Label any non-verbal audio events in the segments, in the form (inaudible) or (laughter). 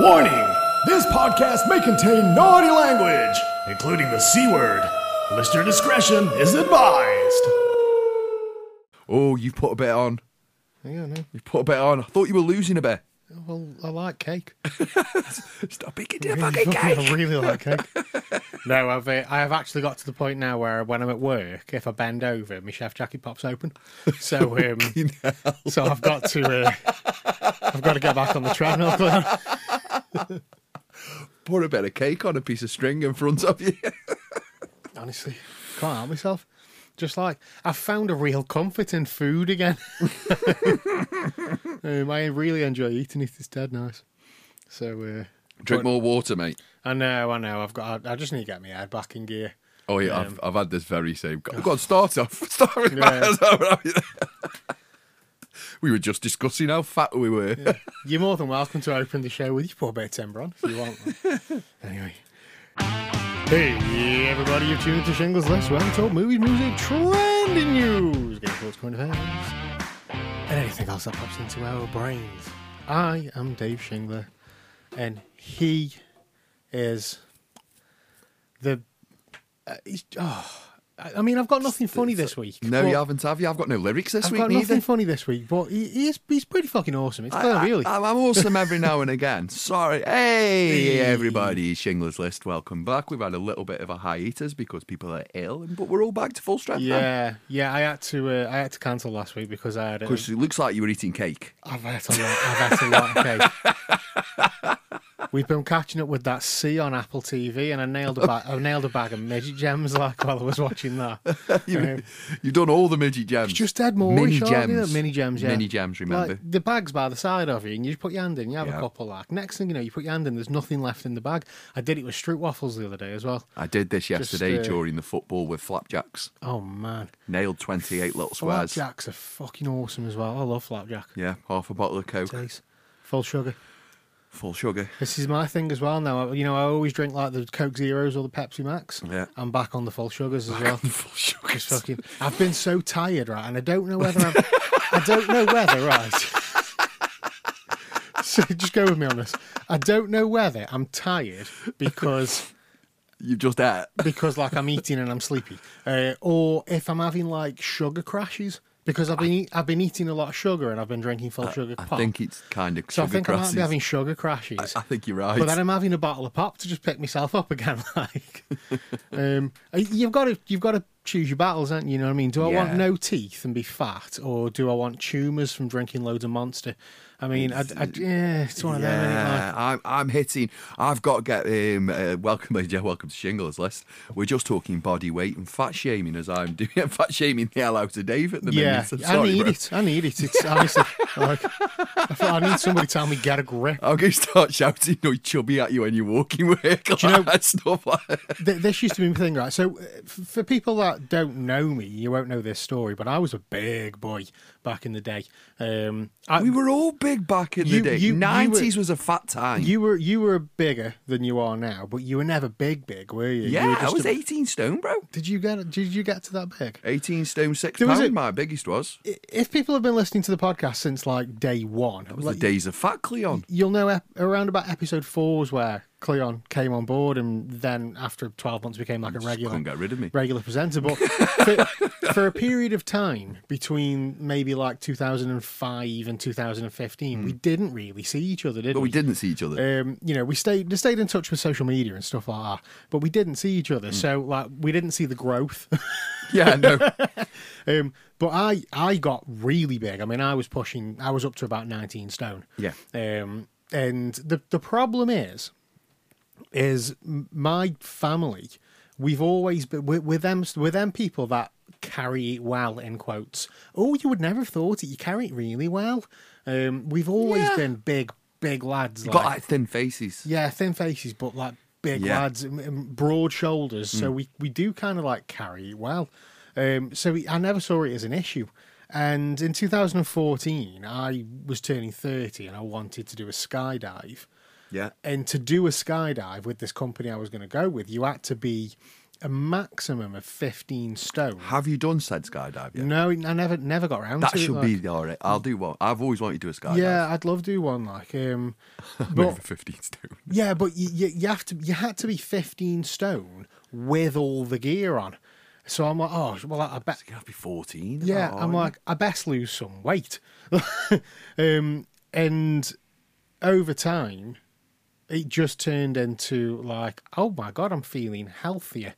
Warning! This podcast may contain naughty language, including the C word. Listener discretion is advised. Oh, you've put a bit on. Yeah, no. You've put a bit on. I thought you were losing a bit. Well, I like cake. (laughs) Stop picking your fucking (laughs) I really like cake. (laughs) no, I've uh, I have actually got to the point now where when I'm at work, if I bend over, my chef jacket pops open. So, um, so I've got to, uh, I've got to get back on the treadmill. (laughs) Glenn. Put a bit of cake on a piece of string in front of you. (laughs) Honestly, can't help myself. Just like I've found a real comfort in food again. (laughs) um, I really enjoy eating it. It's dead nice. So uh, Drink more water, mate. I know, I know. I've got. I, I just need to get my head back in gear. Oh yeah, Um, I've, I've had this very same. Go, go on, start off. Start with Yeah. We were just discussing how fat we were. You're more than welcome to open the show with your poor bit of timber on if you want. (laughs) anyway. Hey, everybody, you've tuned to Shingler's List, where we talk movies, music, trending news, game sports, current affairs, and anything else that pops into our brains. I am Dave Shingler, and he is the. Uh, he's, oh, I mean, I've got nothing funny this week. no, you haven't, have you? I've got no lyrics this I've week got neither. nothing funny this week, but he, he is, he's pretty fucking awesome. It's I, Reilly. I, am awesome every now and again. (laughs) Sorry. Hey, everybody. Shingler's List, welcome back. We've had a little bit of a hiatus because people are ill, but we're all back to full strength now. Yeah, yeah. I had to. Uh, I had to cancel last week because I had. A, Because it looks like you were eating cake. I've had a lot. I've had a lot of cake. (laughs) We've been catching up with that C on Apple TV, and I nailed a bag. I nailed a bag of midget gems like while I was watching that. (laughs) You, Um, You've done all the midget gems. It's just dead more Mini gems. Mini gems, yeah. Mini gems, remember? Like, the bag's by the side of you, and you just put your hand in. You have Yeah. a couple. Like next thing you know, you put your hand in. There's nothing left in the bag. I did it with Stroop waffles the other day as well. I did this yesterday uh, during the football with flapjacks. Oh man, Nailed 28 little squares. flapjacks are fucking awesome as well. I love flapjack. Yeah, half a bottle of Coke. Full sugar. Full sugar. This is my thing as well now. You know, I always drink like the Coke Zeros or the Pepsi Max. Yeah. I'm back on the full sugars as well. full sugar. Just fucking, I've been so tired, right? And I don't know whether I'm, I don't know whether, right? (laughs) So just go with me on this. I don't know whether I'm tired because (laughs) You've just ate. because like I'm eating and I'm sleepy, uh, or if I'm having like sugar crashes because I've been eat, I've been eating a lot of sugar and I've been drinking full sugar Pop. I think it's kind of so I think I might be having sugar crashes. I think you're right. But then I'm having a bottle of pop to just pick myself up again. (laughs) Like, um, you've got to you've got to choose your battles, haven't you? You know what I mean? Do I want no teeth and be fat, or do I want tumours from drinking loads of Monster? I mean, I, I, yeah, it's one of yeah, them. Yeah, I'm, I'm hitting. I've got to get him. Uh, welcome, (laughs) yeah, welcome to Shingler's List. We're just talking body weight and fat shaming as I'm (laughs) doing. fat shaming the hell out of Dave at the yeah, minute. I'm I need bro. it. I need it. It's honestly (laughs) like I, feel I need somebody to tell me get a grip. I'm going to start shouting no chubby at you when you're walking work. you know- stuff like that. Th- this used to be my thing, right? So, uh, for people that don't know me, you won't know this story, but I was a big boy back in the day. Um, I, We were all big back in You- the day. you- you were- 90s was a fat time. You were you were bigger than you are now, but you were never big, big, were you? Yeah, were I was a- 18 stone, bro. Did you get did you get to that big? 18 stone, six There was a- My biggest was. If people have been listening to the podcast since like day one, That was like, the days of fat Cleon. you'll know ep- around about episode four is where Cleon came on board, and then after twelve months became like a regular couldn't get rid of me. regular presenter. But (laughs) for, for a period of time between maybe like 2005 and 2015, we didn't really see each other, did Hmm. But we? we didn't see each other. um, you know, we stayed we stayed in touch with social media and stuff like that, but we didn't see each Hmm. other. So like we didn't see the growth. (laughs) yeah, no. (laughs) um, but I I got really big. I mean, I was pushing. I was up to about 19 stone. Yeah. Um, and the the problem is, is my family. We've always been with, with them with them people that carry it well in quotes. Oh, you would never have thought it. You carry it really well. Um, we've always Yeah. been big big lads. Got like thin faces. Yeah, thin faces, but like big Yeah. lads, and- and broad shoulders. So we, we do kind of like carry it well. Um, so we, I never saw it as an issue. And in 2014, I was turning 30 and I wanted to do a skydive. Yeah. And to do a skydive with this company I was going to go with, you had to be a maximum of 15 stone. Have you done said skydive yet? No, I never never got around That to it. should like- be all right. I'll do one. I've always wanted to do a skydive. Yeah, I'd love to do one like um (laughs) but for 15 stone. yeah, but you, you you have to you had to be 15 stone with all the gear on. So I'm like, oh, well, I bet You have to be 14. Yeah, I'm like, I best lose some weight. (laughs) um, and over time, it just turned into like, oh my god, I'm feeling healthier.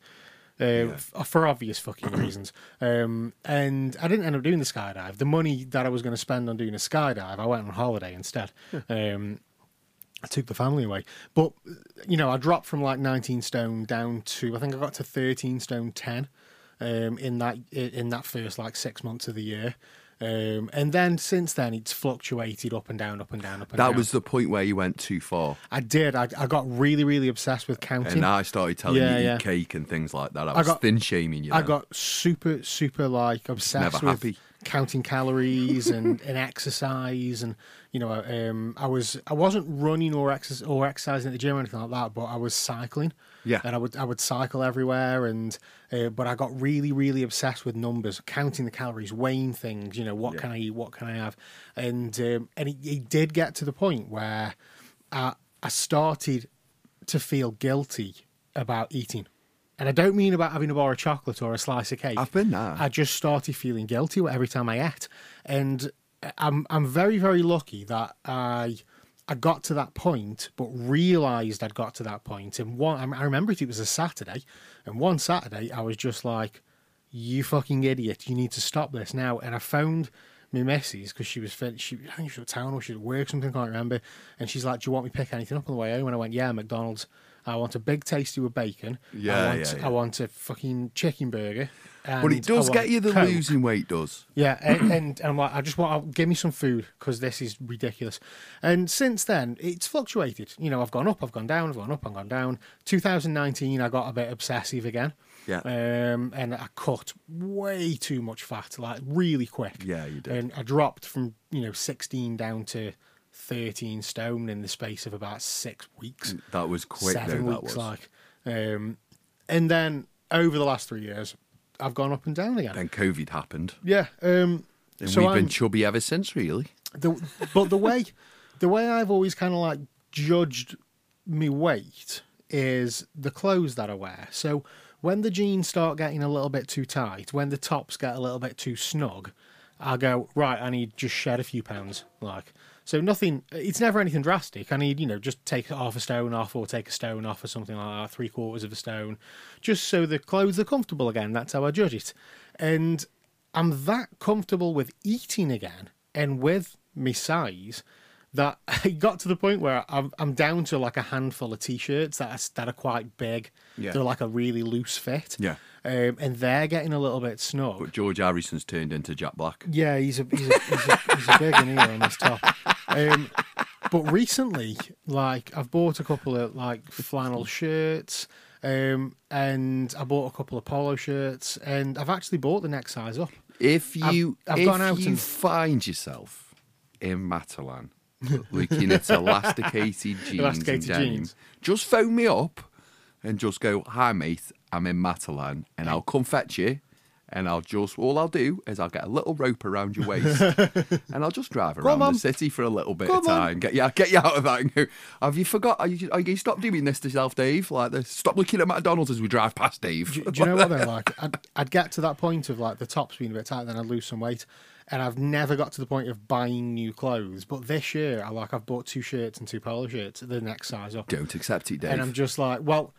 Uh, f- for obvious fucking (clears throat) reasons. Um, and I didn't end up doing the skydive. The money that I was going to spend on doing a skydive, I went on holiday instead. Um, I took the family away. But, you know, I dropped from like 19 stone down to, I think I got to 13 stone 10 um, in that in that first like six months of the year. Um, and then since then, it's fluctuated up and down, up and down, up and That down. was the point where you went too far. I did. I, I got really, really obsessed with counting. And I started telling Yeah, you yeah. cake and things like that. I I got- thin shaming you. I got super, super like obsessed Never with happy. counting calories and, (laughs) and exercise, and you know, um, I was I wasn't running or exercise or exercising at the gym or anything like that, but I was cycling. Yeah. and I would I would cycle everywhere, and uh, but I got really, really obsessed with numbers, counting the calories, weighing things. You know, what Yeah. can I eat, what can I have, and um, and it, it did get to the point where I, I started to feel guilty about eating. And I don't mean about having a bar of chocolate or a slice of cake. I've been there. I just started feeling guilty every time I ate, and I'm I'm very very lucky that I I got to that point, but realised I'd got to that point. And one I remember it, it was a Saturday, and one Saturday I was just like, "You fucking idiot! You need to stop this now." And I phoned my missus because she was she I think she was at town or she was at work something I can't remember, and she's like, "Do you want me to pick anything up on the way home?" And I went, "Yeah, McDonald's." I want a big tasty with bacon. Yeah, I want, yeah, yeah. I want a fucking chicken burger. But it does get you the Coke. losing weight, does. Yeah, and, and I'm like, I just want, I'll, give me some food because this is ridiculous. And since then, it's fluctuated. You know, I've gone up, I've gone down, I've gone up, I've gone down. 2019, I got a bit obsessive again. Yeah. Um, and I cut way too much fat, like really quick. Yeah, you did. And I dropped from you know 16 down to 13 stone in the space of about six weeks That was quick, seven though, that weeks, was. like. Um, and then over the last three years, I've gone up and down again. Then COVID happened. Yeah. Um, And so we've I'm, been chubby ever since, really. the, but the way the way I've always kind of like judged me weight is the clothes that I wear. So when the jeans start getting a little bit too tight, when the tops get a little bit too snug, I go right. I need just shed a few pounds. Like so, nothing. It's never anything drastic. I need you know just take half a stone off or take a stone off or something like that, three quarters of a stone, just so the clothes are comfortable again. That's how I judge it. And I'm that comfortable with eating again and with my size that (laughs) I got to the point where I'm, I'm down to like a handful of t-shirts that are, that are quite big. Yeah. They're like a really loose fit. Yeah. Um, and they're getting a little bit snug. But George Harrison's turned into Jack Black. Yeah, he's a he's a he's a, he's a big one here on his top. Um, but recently, like I've bought a couple of like flannel shirts, um, and I bought a couple of polo shirts, and I've actually bought the next size up. If I've- you I've if gone out you and- find yourself in Matalan looking at (laughs) elasticated jeans Elasticated and jeans. just phone me up and just go, "Hi mate, I'm in Matalan," and I'll come fetch you. And I'll just all I'll do is I'll get a little rope around your waist, (laughs) and I'll just drive around the city for a little bit Come of time. Get you get you out of that. And (laughs) go, Have you forgot? Are you, are you stop doing this to yourself, Dave? Like this. Stop looking at McDonald's as we drive past, Dave. Do, do you know what though? Like, I'd, I'd get to that point of like the tops being a bit tight, then I'd lose some weight, and I've never got to the point of buying new clothes. But this year, I like I've bought two shirts and two polo shirts, the next size up. Don't accept it, Dave. and I'm just like, well,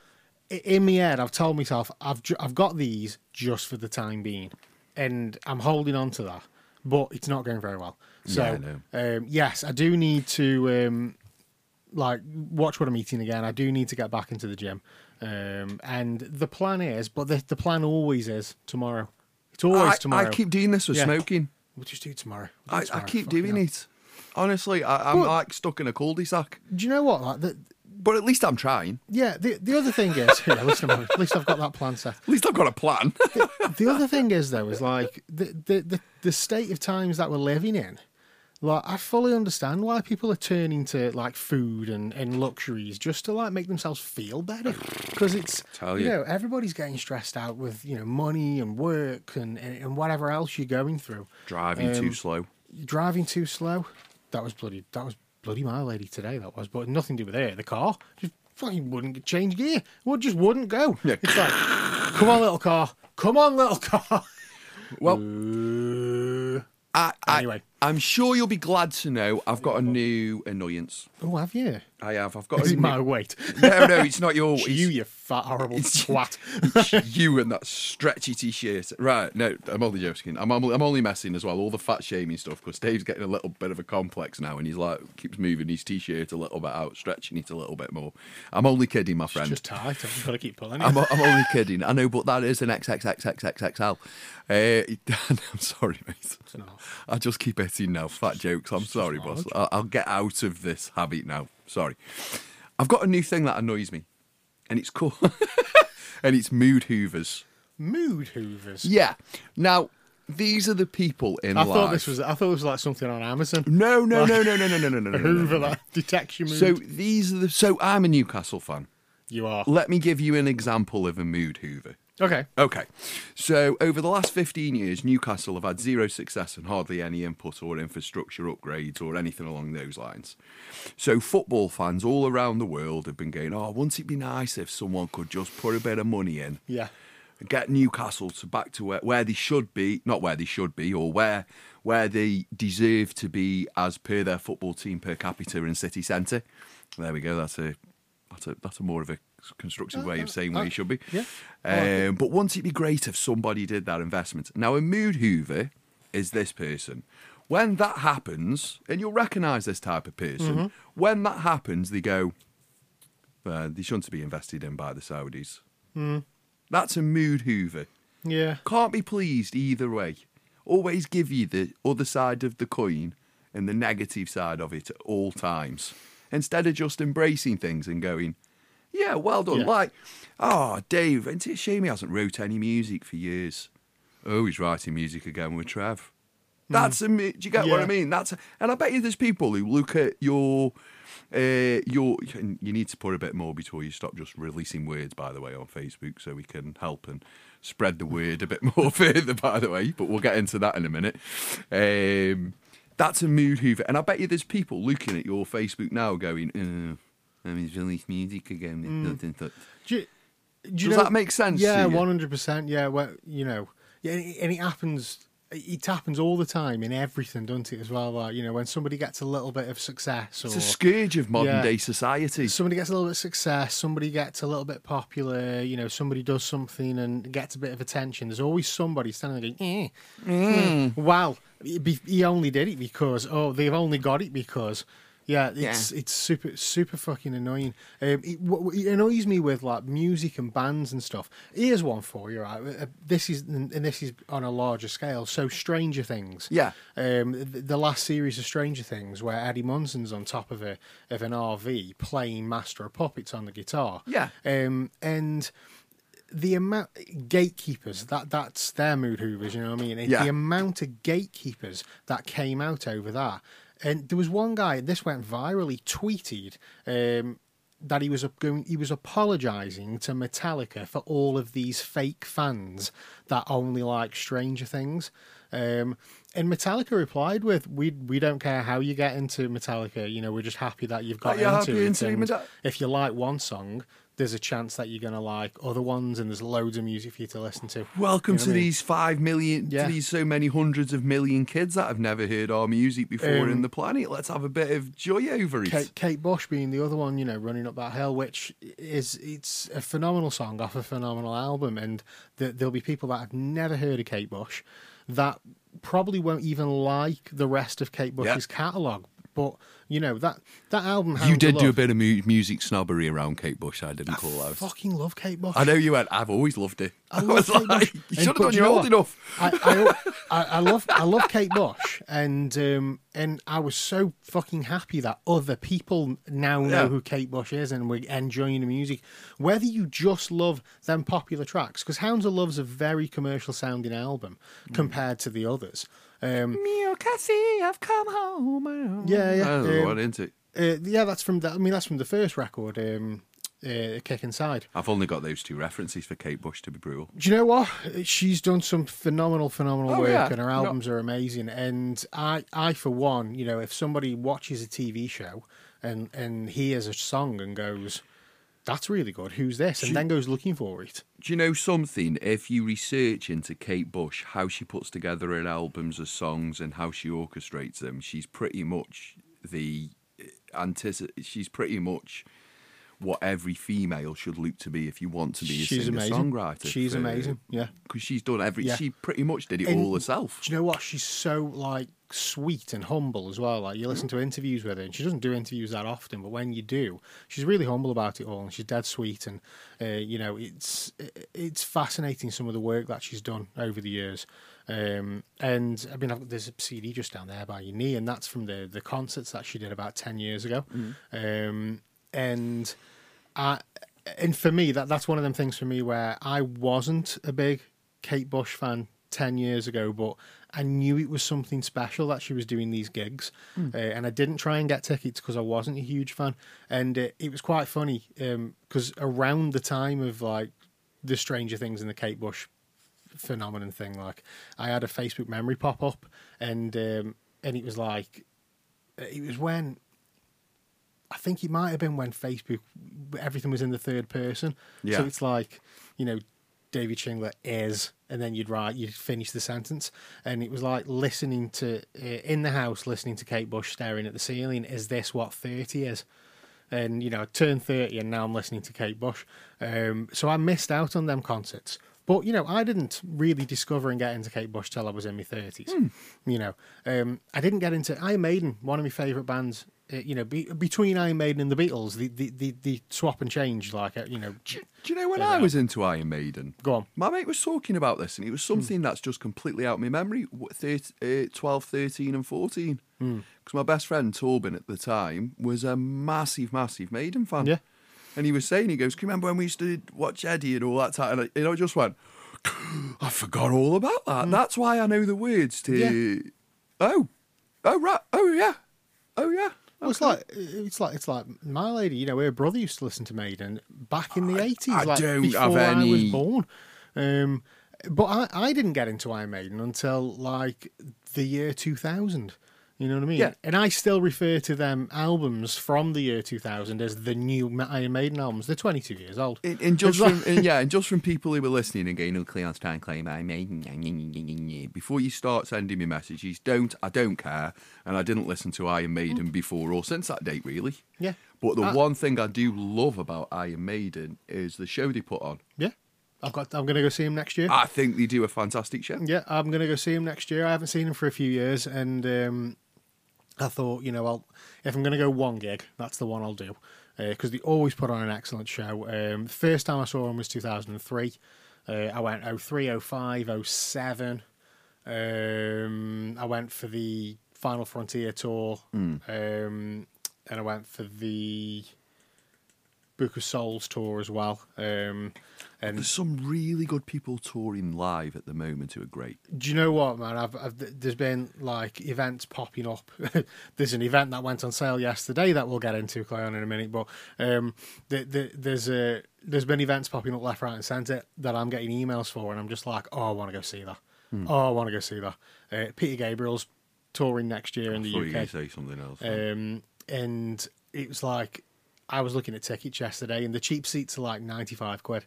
in my head, I've told myself I've ju- I've got these just for the time being, and I'm holding on to that, but it's not going very well. So, Yeah, I um, yes, I do need to um, like watch what I'm eating again. I do need to get back into the gym, um, and the plan is, but the the plan always is tomorrow. It's always I, tomorrow. I keep doing this with Yeah. smoking. We'll just do tomorrow. We'll I, do I tomorrow. keep Fucking doing hell. it. Honestly, I, I'm But- like stuck in a cul-de-sac. Do you know what? Like the, But at least I'm trying. yeah. The the other thing is, (laughs) (laughs) yeah, listen, at least I've got that plan set. At least I've got a plan. the other thing is though is like the, the the the state of times that we're living in Like I fully understand why people are turning to like food and, and luxuries just to like make themselves feel better. Because it's Tell you you. know everybody's getting stressed out with you know money and work and, and, and whatever else you're going through. Driving too Um, slow. Driving too slow. That was bloody. That was bloody my lady today. That was, but nothing to do with it. The car just fucking wouldn't change gear. Would just wouldn't go. Yeah. It's like, come on, little car. Come on, little car. (laughs) Well, Uh, I, I, Anyway. I'm sure you'll be glad to know I've got a new annoyance. oh, have you? I have. I've got Is a it new... my weight? No, no, it's not your. (laughs) It's you, you fat horrible It's- twat. It's (laughs) you and that stretchy t-shirt. Right, no, I'm only joking. I'm only, I'm only messing as well. All the fat shaming stuff because Dave's getting a little bit of a complex now, and he's like keeps moving his t-shirt a little bit out, stretching it a little bit more. I'm only kidding, my friend. Just tight. I've got to keep pulling. It. I'm, I'm only kidding. I know, but that is an XXXXXXL. Uh, (laughs) I'm sorry, mate. I just keep irritating now. Fat jokes. I'm sorry, boss. I'll, I'll get out of this habit now. Sorry. I've got a new thing that annoys me, and it's cool. and it's mood hoovers. Mood hoovers. Yeah. Now, these are the people in I life. thought this was. I thought it was like something on Amazon. No, no, like, no, no, no, no, no, no, no. no, no, no Hoover that detects your mood. So these are the. So I'm a Newcastle fan. You are. Let me give you an example of a mood Hoover okay. Okay. So, over the last 15 years, Newcastle have had zero success and hardly any input or infrastructure upgrades or anything along those lines. So, football fans all around the world have been going, oh, wouldn't it be nice if someone could just put a bit of money in Yeah. and get Newcastle to back to where, where they should be, not where they should be, or where where they deserve to be as per their football team per capita in city centre. There we go. That's a that's a that's a more of a constructive way of saying where you should be. yeah. I it. Um, but wouldn't it be great if somebody did that investment? Now, a mood hoover is this person. When that happens, and you'll recognise this type of person, Mm-hmm. when that happens, they go, uh, they shouldn't be invested in by the Saudis. Hmm. That's a mood hoover. Yeah. Can't be pleased either way. Always give you the other side of the coin and the negative side of it at all times. Instead of just embracing things and going, yeah, well done. Yeah. Like, oh, Dave, isn't it a shame he hasn't wrote any music for years. Oh, he's writing music again with Trev. That's a, mi- do you get what I. Mean? That's, a, and I bet you there's people who look at your, uh, your, and you need to put a bit more before you stop just releasing words, by the way, on Facebook, so we can help and spread the word a bit (laughs) more further, by the way. But we'll get into that in a minute. Um, that's a mood hoover, and I bet you there's people looking at your Facebook now going, uh, I mean, he's released music again. Do you, do you Does know- that make sense Yeah, one hundred percent. Yeah, well, you know, yeah, and it, and happens. It happens all the time in everything, doesn't it? As well, like you know, when somebody gets a little bit of success, or It's a scourge of modern Yeah. day society. somebody gets a little bit of success, somebody gets a little bit popular, you know, somebody does something and gets a bit of attention. There's always somebody standing there going, eh, eh. Well, he only did it because, oh, they've only got it because. Yeah, it's it's super super fucking annoying. Um, it, it annoys me with like music and bands and stuff. Here's one for you, right? Uh, This is and this is on a larger scale. So Stranger Things. Yeah. Um, the, the last series of Stranger Things, where Eddie Munson's on top of a of an RV playing Master of Puppets on the guitar. Yeah. Um, and the amount gatekeepers that that's their mood hoovers. You know what I mean? Yeah. The amount of gatekeepers that came out over that. And there was one guy. This went viral. He tweeted. Um, that he was going, he was apologising to Metallica for all of these fake fans that only like Stranger Things. Um, and Metallica replied with, "We we don't care how you get into Metallica. You know, we're just happy that you've got into it. into and Meta- if you like one song, there's a chance that you're gonna like other ones, and there's loads of music for you to listen to. Welcome You know to I mean? these five million, Yeah. to these so many hundreds of million kids that have never heard our music before Um, in the planet. Let's have a bit of joy over it. Kate, Kate Bush being the other one, you know, running up that hill, which is it's a phenomenal song off a phenomenal album, and th- there'll be people that have never heard of Kate Bush that probably won't even like the rest of Kate Bush's catalogue. But you know that that album. you did do a bit of mu- music snobbery around Kate Bush. I didn't call out. Fucking love Kate Bush. I know you went. I've always loved it. I (laughs) love was Kate like, Bush. you should have done. You're old enough. I, I, (laughs) I, I love I love Kate Bush, and um, and I was so fucking happy that other people now know Yeah. who Kate Bush is, and we're enjoying the music. Whether you just love them popular tracks, because Hounds of Love's a very commercial sounding album Mm. compared to the others. Um, Me, Cathy, I've come home. Yeah, yeah, Oh, um, what into it? uh, yeah, that's from the, I mean that's from the first record, um, uh, Kick Inside. I've only got those two references for Kate Bush to be brutal. Do you know what? She's done some phenomenal, phenomenal Oh, work, yeah. and her No. albums are amazing. And I, I for one, you know, if somebody watches a TV show and and hears a song and goes, "That's really good," who's this? And then goes looking for it. Do you know something? If you research into Kate Bush, how she puts together her albums as songs and how she orchestrates them, she's pretty much the eh, antici- She's pretty much what every female should look to be if you want to be a She's singer amazing. songwriter. She's amazing. Yeah. because she's done every. Yeah. She pretty much did it And all herself. Do you know what? She's so like sweet and humble as well. Like you listen to interviews with her, and she doesn't do interviews that often, but when you do, she's really humble about it all, and she's dead sweet. And uh, you know, it's it's fascinating some of the work that she's done over the years. Um, and I mean, I've- there's a CD just down there by your knee, and that's from the the concerts that she did about ten years ago. Um, and I, and for me, that that's one of them things for me where I wasn't a big Kate Bush fan ten years ago, but I knew it was something special that she was doing these gigs, uh, and I didn't try and get tickets because I wasn't a huge fan. And uh, it was quite funny because around the time of like the Stranger Things and the Kate Bush phenomenon thing, like I had a Facebook memory pop up, and um, and it was like it was when I think it might have been when Facebook everything was in the third person. Yeah. So it's like, you know, David Shingler is, and then you'd write, you'd finish the sentence, and it was like listening to uh, in the house, listening to Kate Bush staring at the ceiling. Is this what thirty is? And you know, I turned thirty, and now I'm listening to Kate Bush. Um, so I missed out on them concerts. But you know, I didn't really discover and get into Kate Bush till I was in my thirties. You know, um, I didn't get into Iron Maiden, one of my favourite bands. Uh, you know, be, between Iron Maiden and the Beatles, the the, the, the swap and change, like uh, you know, Do you know when I was into Iron Maiden? Go on. My mate was talking about this, and it was something that's just completely out of my memory. What, 30, uh, 12, 13, and 14. Hmm. Because my best friend, Torben, at the time, was a massive, massive Maiden fan. Yeah. And he was saying, he goes, Can you remember when we used to watch Eddie and all that time? And I, you know, I just went, (gasps) I forgot all about that. That's why I know the words to. Hmm. Yeah. Oh. Oh, right. Oh, yeah. Oh, yeah. Well, it's like it's like it's like my lady. You know, her brother used to listen to Maiden back in the eighties, I like don't before have I was any- born. Um, but I, I didn't get into Iron Maiden until like the year two thousand. You know what I mean? Yeah. And I still refer to them albums from the year two thousand as the new Ma- Iron Maiden albums. They're twenty two years old. And, and just from and yeah, and just from people who were listening and going, "Oh, Cleon's trying to claim Maiden." Before you start sending me messages, don't. I don't care, and I didn't listen to Iron Maiden before or since that date, really. Yeah. But the Uh, one thing I do love about Iron Maiden is the show they put on. Yeah. I've got. I'm going to go see him next year. I think they do a fantastic show. Yeah, I'm going to go see him next year. I haven't seen him for a few years, and um, I thought, you know, I'll if I'm going to go one gig, that's the one I'll do because they always put on an excellent show. Um, the first time I saw them was 2003. Uh, I went 03, 05, 07. Um, I went for the Final Frontier tour, um, and I went for the Book of Souls tour as well. Um, and There's some really good people touring live at the moment who are great. do you know what, man? I've, I've there's been like events popping up. (laughs) there's an event that went on sale yesterday that we'll get into, Cleon, in a minute. But um, the, the, there's a there's been events popping up left, right, and centre that I'm getting emails for, and I'm just like, oh, I want to go see that. Oh, I want to go see that. Uh, Peter Gabriel's touring next year in the you UK. going say something else. Um, and it was like I was looking at tickets yesterday, and the cheap seats are like ninety five quid.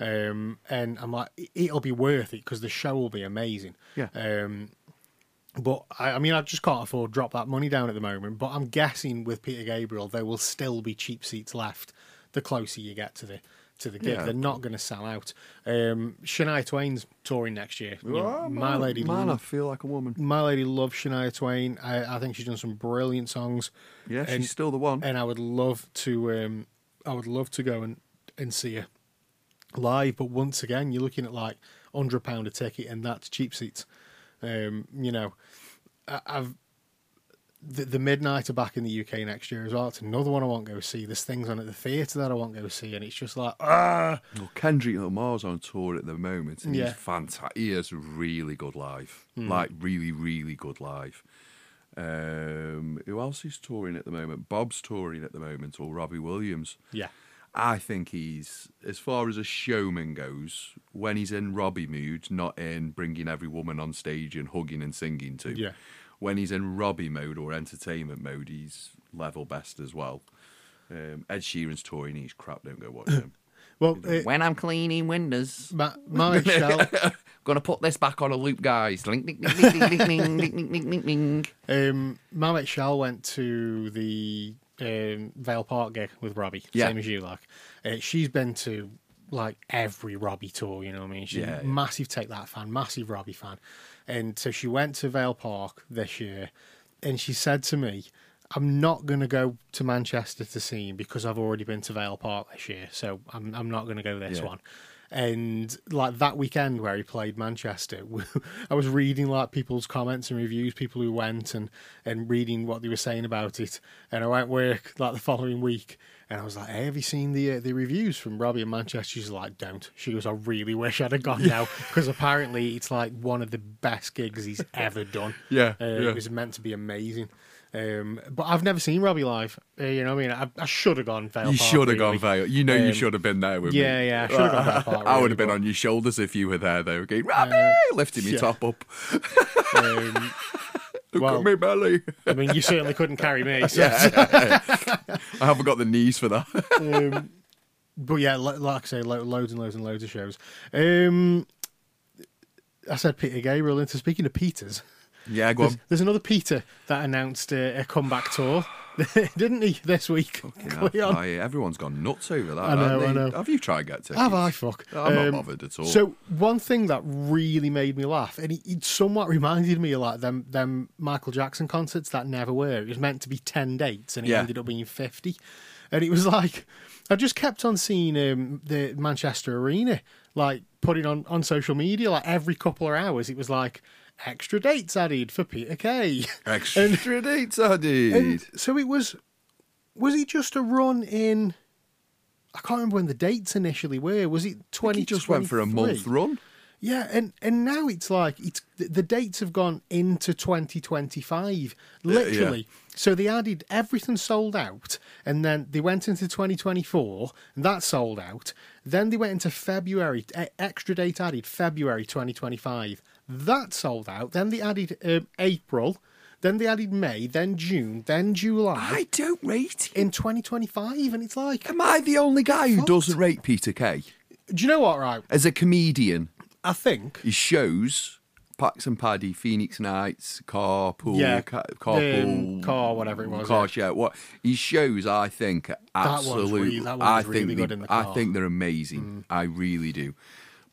Um, and I'm like, "It- it'll be worth it because the show will be amazing. Yeah. Um, but I, I mean, I just can't afford to drop that money down at the moment. But I'm guessing with Peter Gabriel, there will still be cheap seats left. The closer you get to the to the gig, Yeah. they're not going to sell out. Um, Shania Twain's touring next year. You know, Oh, my man, lady, man, I feel like a woman. my lady loves Shania Twain. I, I think she's done some brilliant songs. Yeah, she's still the one. and I would love to um I would love to go and, and see her live, but once again you're looking at like hundred pound a ticket and that's cheap seats. Um, you know, I, I've the, the Midnight are back in the UK next year as well. It's another one I won't go see. There's things on at the theatre that I won't go see, and it's just like ah. Well, Kendrick Lamar's on tour at the moment, and Yeah. he's fantastic. He has really good live, Hmm. like really, really good live. Um, who else is touring at the moment? Bob's touring at the moment, or Robbie Williams. Yeah. I think he's, as far as a showman goes, when he's in Robbie mood, not in bringing every woman on stage and hugging and singing to. Yeah when he's in Robbie mode or entertainment mode, he's level best as well. Um, Ed Sheeran's touring, he's crap. Don't go watch him. well, it, when I'm cleaning windows, my, my shout, gonna put this back on a loop, guys. Link, link, um, Malik Shal went to the um, Vale Park gig with Robbie, yeah. same as you, like. Uh, she's been to like every Robbie tour, you know what I mean? She's yeah, massive yeah. Take That fan, massive Robbie fan. And so she went to Vale Park this year and she said to me, I'm not going to go to Manchester to see him because I've already been to Vale Park this year, so I'm I'm not going to go this Yeah. one. And like that weekend where he played Manchester, (laughs) I was reading like people's comments and reviews, people who went and and reading what they were saying about it. And I went work like the following week, and I was like, "Hey, have you seen the uh, the reviews from Robbie in Manchester?" She's like, "Don't." She goes, "I really wish I'd have gone now (laughs) because apparently it's like one of the best gigs he's ever done. (laughs) Yeah, uh, yeah. it was meant to be amazing." Um, but I've never seen Robbie live. Uh, you know, what I mean, I, I should have gone. Vale You should have really. gone Vale. You know you Um, should have been there with yeah, me. yeah, yeah, I should have gone Vale Park, (laughs) I would have been but- on your shoulders if you were there, though. Going, Robbie, lifting me yeah. top up. Um, Look Well- at me belly. I mean, you certainly couldn't carry me. So. (laughs) I haven't got the knees for that. um, but yeah, like I say, lo- loads and loads and loads of shows. Um, I said Peter Gabriel. Into speaking of Peters, yeah, go there's, on. there's another Peter that announced a, a comeback tour, (laughs) didn't he? This week. I- everyone's gone nuts over that. I know, I know. Have you tried to get tickets? Have I? Fuck. I'm not Um, bothered at all. So one thing that really made me laugh, and it, it somewhat reminded me of like them them Michael Jackson concerts that never were. It was meant to be ten dates, and it Yeah. ended up being fifty. And it was (laughs) like I just kept on seeing um, the Manchester Arena like putting on on social media like every couple of hours. It was like extra dates added for Peter Kay. (laughs) Extra dates, added. And so it was. Was it just a run in? I can't remember when the dates initially were. Was it twenty? he just went for a month run. Yeah, and and now it's like it's the, dates have gone into 2025, literally. So they added everything sold out, and then they went into 2024, and that sold out. Then they went into February, extra date added February 2025, that sold out. Then they added um, April, then they added May, then June, then July I don't rate him. in 2025, and it's like, Am I the only guy who Fucked. doesn't rate Peter Kay? do you know what? Right, As a comedian, I think his shows, Max and Paddy, Phoenix Nights, Carpool, Yeah, ca- Carpool, um, Car, whatever it was, Car yeah. Share. What his shows, I think, are one's absolutely. really- that one I think really they- good in the I car. Mm. think they're amazing. I really do.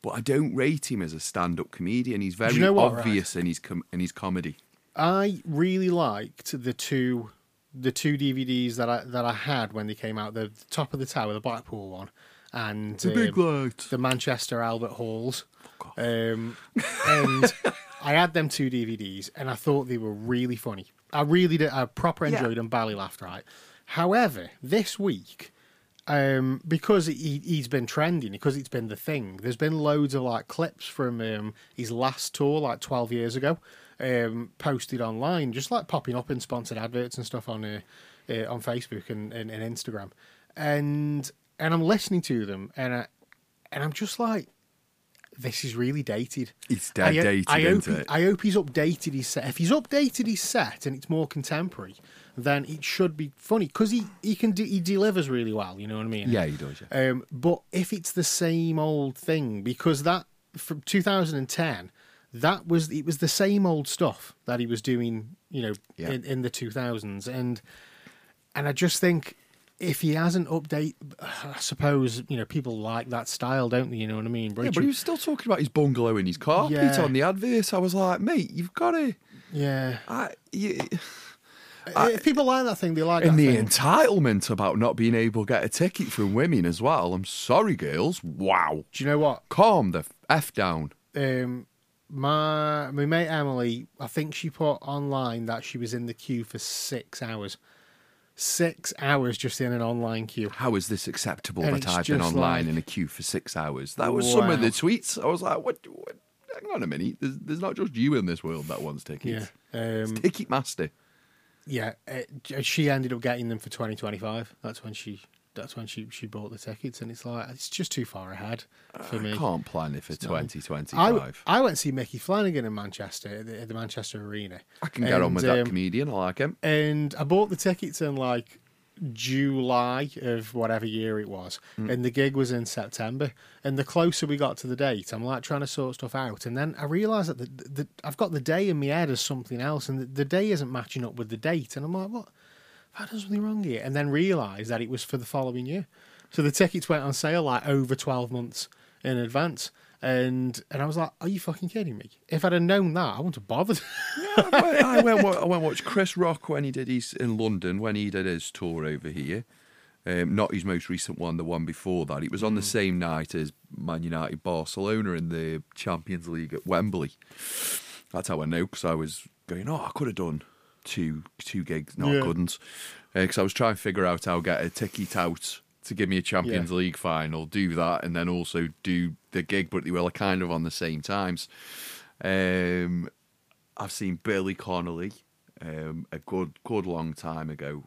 But I don't rate him as a stand-up comedian. He's very you know what, right? obvious in his com- in his comedy. I really liked the two the two DVDs that I that I had when they came out. The, Top of the Tower, the Blackpool one, and The big um, light. the Manchester Albert Halls. Um, (laughs) and I had them two DVDs, and I thought they were really funny. I really did. I proper Yeah. enjoyed them. Bally laughed right. However, this week, um, because he, he's been trending, because it's been the thing. There's been loads of like clips from um, his last tour, like 12 years ago, um, posted online, just like popping up in sponsored adverts and stuff on uh, uh, on Facebook and, and, and Instagram, and and I'm listening to them, and I, and I'm just like, this is really dated. It's dead I, dated, I hope isn't he- it? I hope he's updated his set. If he's updated his set and it's more contemporary, then it should be funny because he he can do, he delivers really well. You know what I mean? Yeah, he does. Yeah. Um, but if it's the same old thing, because that from 2010, that was it was the same old stuff that he was doing, you know, Yeah. in, in the 2000s, and and I just think if he hasn't update, I suppose you know people like that style, don't they? You know what I mean? Yeah, but he was still talking about his bungalow and his car Yeah. On the advert. I was like, mate, you've got to. yeah. I, you, if people like that thing, they like and the thing. entitlement about not being able to get a ticket from women as well. I'm sorry, girls. Wow. Do you know what? Calm the f down. Um, my my mate Emily, I think she put online that she was in the queue for six hours. Six hours just in an online queue. How is this acceptable And that I've been online like- in a queue for six hours? That was some of the tweets. I was like, what? what hang on a minute. There's, there's not just you in this world that wants tickets. Yeah. It's Um, Ticketmaster. Yeah. It, she ended up getting them for twenty twenty five. That's when she. That's when she, she bought the tickets, and it's like it's just too far ahead for me. I can't plan it for not- 2025. I, I went to see Micky Flanagan in Manchester at the, at the Manchester Arena. I can get on with And, that um, comedian. I like him. and I bought the tickets and like July of whatever year it was, Hmm. and the gig was in September. And the closer we got to the date, I'm like trying to sort stuff out, and then I realised that the, the, I've got the day in my head as something else, and the, the day isn't matching up with the date, and I'm like, what? Have I done something wrong here? And then realised that it was for the following year. So the tickets went on sale like over 12 months in advance. And and I was like, "Are you fucking kidding me? If I'd have known that, I wouldn't have bothered." (laughs) I went, I went, I went watch Chris Rock when he did his in London when he did his tour over here. Um, not his most recent one, the one before that. It was on the same night as Man United Barcelona in the Champions League at Wembley. That's how I know because I was going, oh, I could have done two two gigs. No, Yeah. I couldn't because I was trying to figure out how to get a ticket out to give me a Champions Yeah. League final, do that, and then also do the gig, but they were kind of on the same times. Um, I've seen Billy Connolly um, a good good long time ago,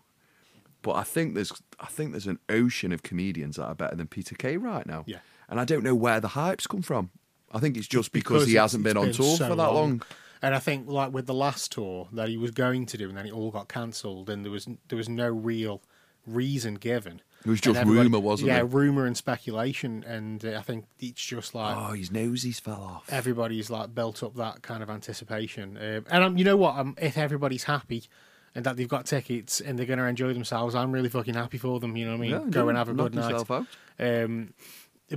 but I think there's I think there's an ocean of comedians that are better than Peter Kay right now. Yeah. and I don't know where the hype's come from. I think it's just because, he hasn't been it's on tour so for that long. And I think like with the last tour that he was going to do, and then it all got cancelled, and there was there was no real reason given. It was just rumour, wasn't yeah, it? Yeah, rumor and speculation, and uh, I think it's just like Oh, his nosies fell off. everybody's like built up that kind of anticipation. Um, and um, you know what? Um, if everybody's happy and that they've got tickets and they're going to enjoy themselves, I'm really fucking happy for them. You know what I mean? Yeah, Go and have a good night. out. Um,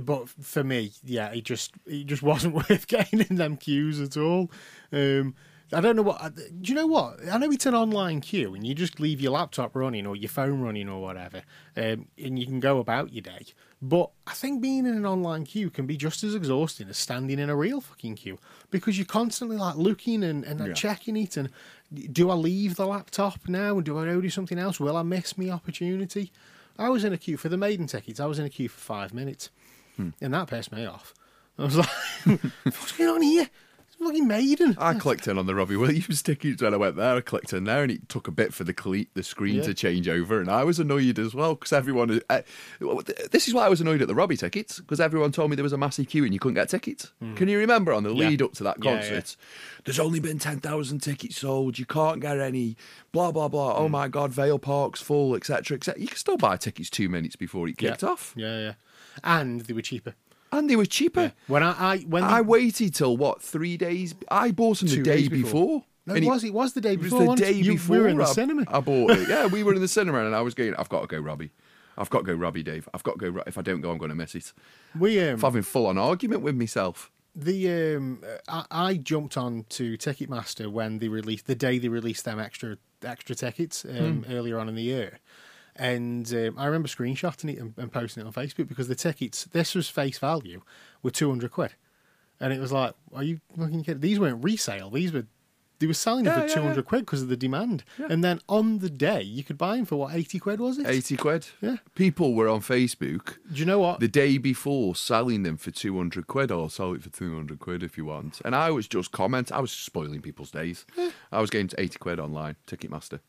but for me, yeah, it just it just (laughs) wasn't worth getting in them queues at all. Um, I don't know what. uh, Do you know what? I know it's an online queue, and you just leave your laptop running or your phone running or whatever, um, and you can go about your day. But I think being in an online queue can be just as exhausting as standing in a real fucking queue because you're constantly like looking and, and Yeah. checking it. And do I leave the laptop now? And do I go do something else? Will I miss my opportunity? I was in a queue for the maiden tickets. I was in a queue for five minutes, Hmm. and that pissed me off. I was like, (laughs) "What's going on here? Fucking maiden." I clicked in on the Robbie Williams (laughs) tickets when I went there. I clicked in there, and it took a bit for the cle- the screen Yeah. to change over, and I was annoyed as well because everyone. Uh, this is why I was annoyed at the Robbie tickets because everyone told me there was a massive queue and you couldn't get tickets. Can you remember on the Hmm. Yeah. lead up to that Yeah, yeah. concert? There's only been ten thousand tickets sold. You can't get any. Blah blah blah. Hmm. Oh my God, Vale Park's full, etc. etc. You can still buy tickets two minutes before it kicked off, Yeah, yeah, and they were cheaper. And they were cheaper. When I, I when I waited till what three days? I bought them the day before. before. No, it was it was the day It was before. the day You- before. We were in the I, cinema. I bought it. Yeah, we were in the (laughs) cinema, and I was going. I've got to go, Robbie. I've got to go, Robbie, Dave. I've got to go. If I don't go, I'm going to miss it. we um, I'm having full on argument with myself. the um, I, I jumped on to Ticketmaster when they released the day they released them extra extra tickets um, earlier on in the year, and um, I remember screenshotting it and, and posting it on Facebook because the tickets this was face value were two hundred quid, and it was like, are you fucking kidding? These weren't resale; these were they were selling them Yeah, for yeah, two yeah. quid because of the demand, and then on the day you could buy them for what eighty quid was it? Eighty quid. Yeah. People were on Facebook Do you know what? the day before selling them for two hundred quid, or sell it for two hundred quid if you want. And I was just comment. I was spoiling people's days. I was getting to eighty quid online, Ticketmaster.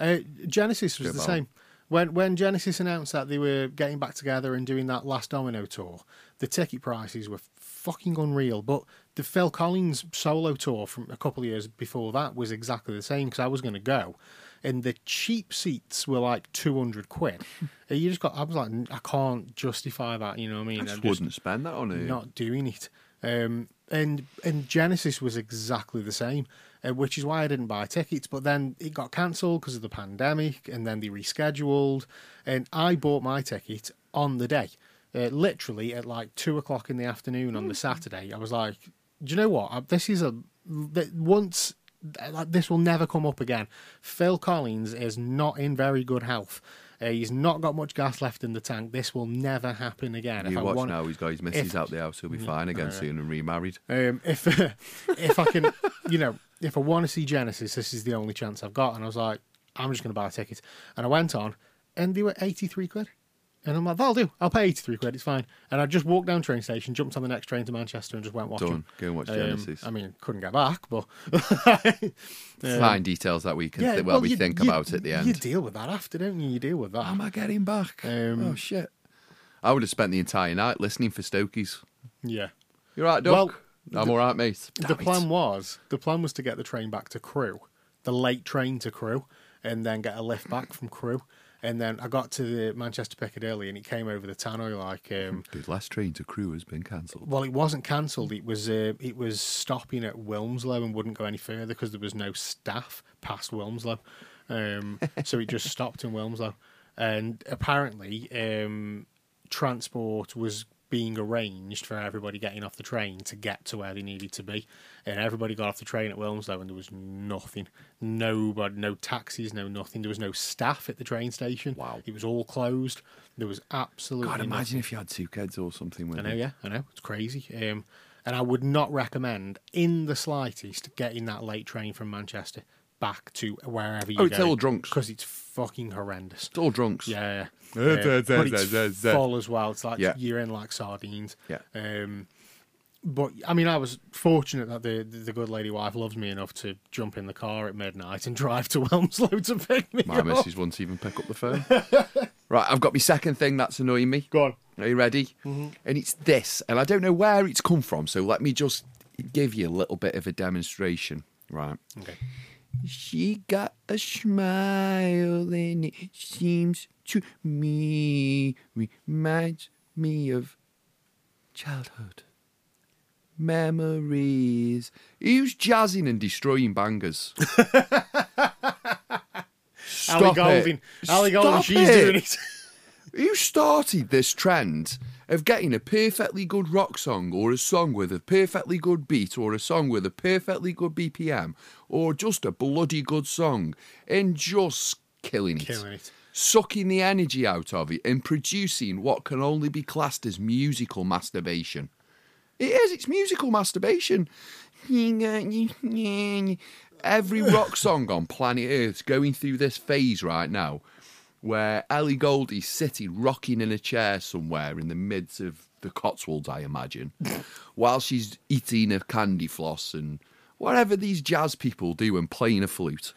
Uh, Genesis was Good the same. When when Genesis announced that they were getting back together and doing that last Domino tour, the ticket prices were fucking unreal. But the Phil Collins solo tour from a couple of years before that was exactly the same because I was going to go, and the cheap seats were like two hundred quid. (laughs) You just got. I was like, I can't justify that. You know what I mean? I just wouldn't spend that on it. not doing it. Um, and and Genesis was exactly the same, uh, which is why I didn't buy tickets. But then it got cancelled because of the pandemic, and then they rescheduled. And I bought my ticket on the day, uh, literally at like two o'clock in the afternoon on the Saturday. I was like, "Do you know what? I- This is a once." Like this will never come up again. Phil Collins is not in very good health, Uh, he's not got much gas left in the tank. This will never happen again. If you I watch want- now. He's got his missus if- out the house. He'll be fine again soon and remarried. Um, if (laughs) if I can, you know, if I want to see Genesis, this is the only chance I've got. And I was like, I'm just going to buy a ticket. And I went on, and they were 83 quid. And I'm like, that'll do. I'll pay 83 quid. It's fine. And I just walked down train station, jumped on the next train to Manchester, and just went watching. Done. Go and watch Um, Genesis. I mean, couldn't get back, but (laughs) Fine details that we can, yeah. thi- well, well, we you- think you- about at the end. You deal with that after, don't you? You deal with that. How am I getting back? Um, oh shit! I would have spent the entire night listening for Stokies. Yeah. You're right, Doc. Well, I'm all right, mate. the Damn it. plan was the plan was to get the train back to Crewe, the late train to Crewe, and then get a lift back from Crewe. And then I got to the Manchester Piccadilly, and it came over the tannoy like. Um, (laughs) The last train to Crewe has been cancelled. well, it wasn't cancelled. It was uh, it was stopping at Wilmslow and wouldn't go any further because there was no staff past Wilmslow. Um, (laughs) so it just stopped in Wilmslow, and apparently um, transport was being arranged for everybody getting off the train to get to where they needed to be, and everybody got off the train at Wilmslow, and there was nothing, nobody, no taxis, no nothing. There was no staff at the train station. Wow. it was all closed. There was absolutely. God, nothing. imagine if you had two kids or something with I know, you. yeah, I know. It's crazy. Um, and I would not recommend in the slightest getting that late train from Manchester back to wherever you're Oh, it's all drunks. Because it's fucking horrendous. It's all drunks. Yeah. Uh, yeah. da, da, but it's da, da, da. full as well. It's like Yeah. you're in like sardines. Yeah. Um, but I mean, I was fortunate that the the good lady wife loves me enough to jump in the car at midnight and (laughs) drive to Wilmslow to pick me My up. missus won't even pick up the phone. (laughs) right, I've got my second thing that's annoying me. Go on. Are you ready? Mm-hmm. And it's this, and I don't know where it's come from, so let me just give you a little bit of a demonstration. Right. Okay. She got a smile, and it seems to me reminds me of childhood memories. Who's jazzing and destroying bangers? (laughs) Stop Ali it. Golding. Ellie Goulding, she's doing it. Who started this trend of getting a perfectly good rock song or a song with a perfectly good beat or a song with a perfectly good BPM or just a bloody good song and just killing it? Killing it. Sucking the energy out of it and producing what can only be classed as musical masturbation. It is, it's musical masturbation. Every rock song on planet Earth's going through this phase right now where Ellie Goldie's sitting rocking in a chair somewhere in the midst of the Cotswolds, I imagine, (laughs) while she's eating a candy floss and whatever these jazz people do and playing a flute.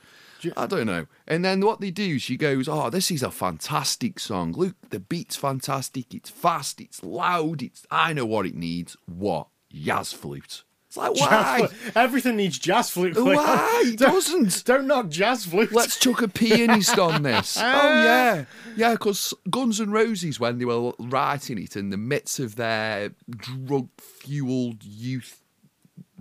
I don't know. And then what they do, she goes, Oh, this is a fantastic song. Look, the beat's fantastic. It's fast. It's loud. It's I know what it needs. What? Jazz flute. It's like, why? Everything needs jazz flute. (laughs) Why? It doesn't. Don't knock jazz flute. Let's chuck a (laughs) pianist on this. (laughs) Oh ah. yeah, yeah. Because Guns N' Roses, when they were writing it in the midst of their drug-fueled youth,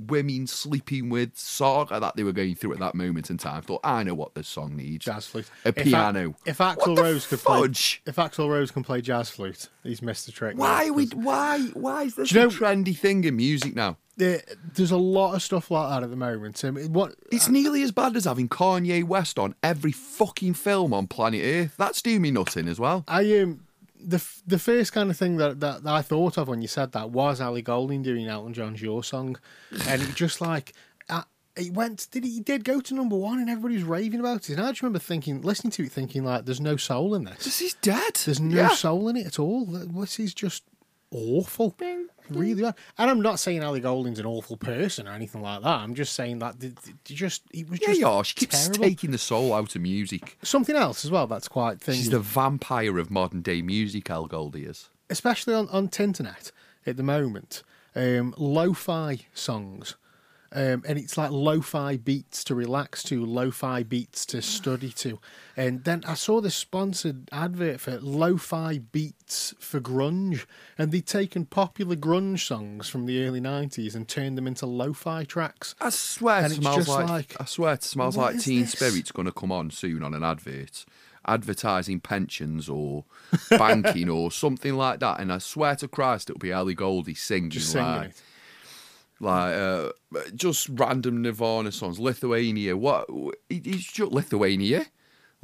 women sleeping with saga that they were going through at that moment in time, thought, I know what this song needs. jazz flute. A If piano. If, Axl Rose could fudge? play, if Axl Rose can play jazz flute, he's missed the trick. Why mate, we? Why? Why is this a know- trendy thing in music now? there- there's a lot of stuff like that at the moment. Um, what It's nearly as bad as having Kanye West on every fucking film on planet Earth. That's doing me nothing as well. I um the the first kind of thing that, that, that I thought of when you said that was Ellie Goulding doing Elton John's Your Song, and it just like uh, it went did he did go to number one and everybody was raving about it. And I just remember thinking, listening to it, thinking like, there's no soul in this. This is dead. There's no Yeah. soul in it at all. This is just awful. Really bad. And I'm not saying Ellie Goulding's an awful person or anything like that. I'm just saying that th- th- th- just it was Yeah, just yeah, she keeps terrible. taking the soul out of music. Something else as well that's quite thing. She's the vampire of modern day music, El Goldie is. especially on, on Tinternet at the moment, um, lo-fi songs. Um, and it's like lo-fi beats to relax to, lo-fi beats to study to. And then I saw this sponsored advert for lo-fi beats for grunge. And they'd taken popular grunge songs from the early 90s and turned them into lo-fi tracks. I swear And it smells like, like, I swear it smells like Teen this? Spirit's going to come on soon on an advert, advertising pensions or banking or something like that. And I swear to Christ, it'll be Ali Goldie (laughs) singing, singing like, it. Like uh, just random Nirvana songs. Lithuania, what? It's just Lithuania.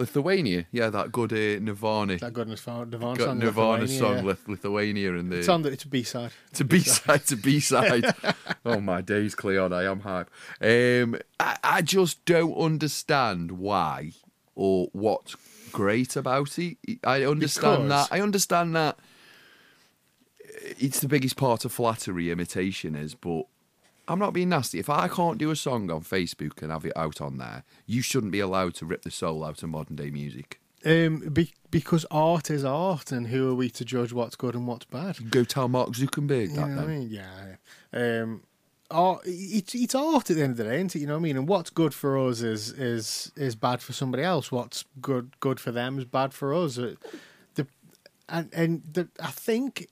Lithuania, yeah, that good uh, Nirvana, That good Nirvana, song. Nirvana Lithuania, song, yeah. Lithuania, and the It's on the, it's a B side. It's a B side. It's a B side. (laughs) oh my days, Cleon, I am hype. Um, I, I just don't understand why or what's great about it. I understand Because- that. I understand that it's the biggest part of flattery imitation is, but I'm not being nasty. If I can't do a song on Facebook and have it out on there, you shouldn't be allowed to rip the soul out of modern day music. Um, be, because art is art, and who are we to judge what's good and what's bad? Go tell Mark Zuckerberg You that know what I mean? Yeah. yeah. Um, art, it's it's art at the end of the day, isn't it? You know what I mean? And what's good for us is is is bad for somebody else. What's good good for them is bad for us. Uh, The and and the, I think.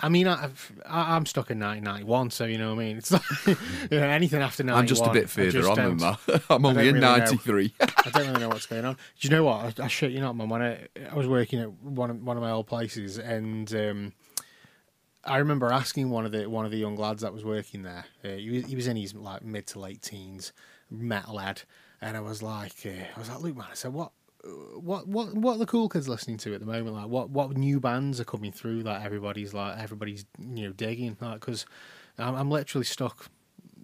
I mean, I, I'm stuck in 1991, so you know what I mean. It's like (laughs) you know, anything after 91. I'm just a bit further on than that. (laughs) I'm only in really know. 93. (laughs) I don't really know what's going on. Do you know what? I, I shit you not, man. When I, I was working at one of, one of my old places, and um, I remember asking one of the one of the young lads that was working there. Uh, he, was, he was in his like mid to late teens, metal lad, and I was like, uh, I was like, Luke, man. I said, what? What what what are the cool kids listening to at the moment? Like what what new bands are coming through that everybody's like everybody's you know digging? Like because I'm, I'm literally stuck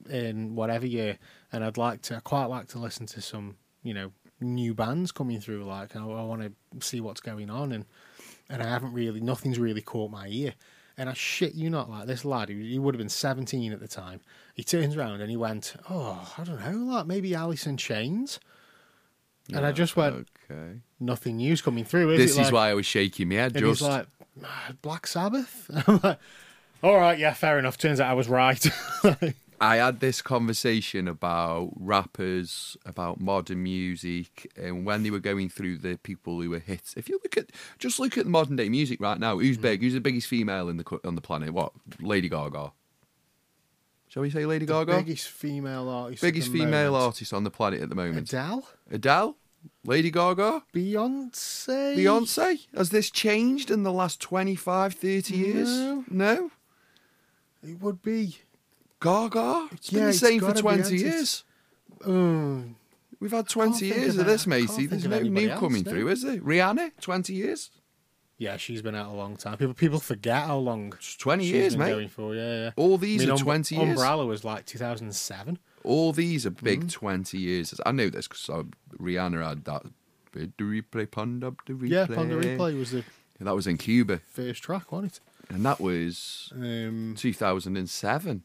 in whatever year, and I'd like to, I quite like to listen to some, you know, new bands coming through. Like I, I want to see what's going on, and and I haven't really, nothing's really caught my ear. And I shit you not, like this lad, he, he would have been seventeen at the time. He turns around and he went, "Oh, I don't know, like maybe Alice in Chains." And I just went, Okay. "Nothing new's coming through." Is This is Like- why I was shaking my head. Just like, "Ah, Black Sabbath. (laughs) I'm like, "All right, yeah, fair enough." Turns out I was right. (laughs) I had this conversation about rappers, about modern music, and when they were going through the people who were hits. If you look at just look at modern day music right now, Mm. who's big? Who's the biggest female in the on the planet? What? Lady Gaga. Shall we say Lady Gaga? biggest female artist. biggest the female moment. artist on the planet at the moment. Adele, Adele, Lady Gaga, Beyonce, Beyonce. Has this changed in the last 25, 30 years? No. No. It would be. Gaga. It's been the same for 20 years. Um, We've had 20 years of of this. Matey. There's no new else, coming no. through, is there? Rihanna, 20 years? yeah, she's been out a long time. People people forget how long It's 20 she's years, been mate. going for. Yeah, yeah. All these I mean, are Um- 20 years. Umbrella was like 2007. All these are big Mm-hmm. 20 years. I know this because Rihanna had that. The replay, pond up the replay. Yeah, Pon de Replay was the That was in Cuba. first track, wasn't it? And that was? Um, 2007,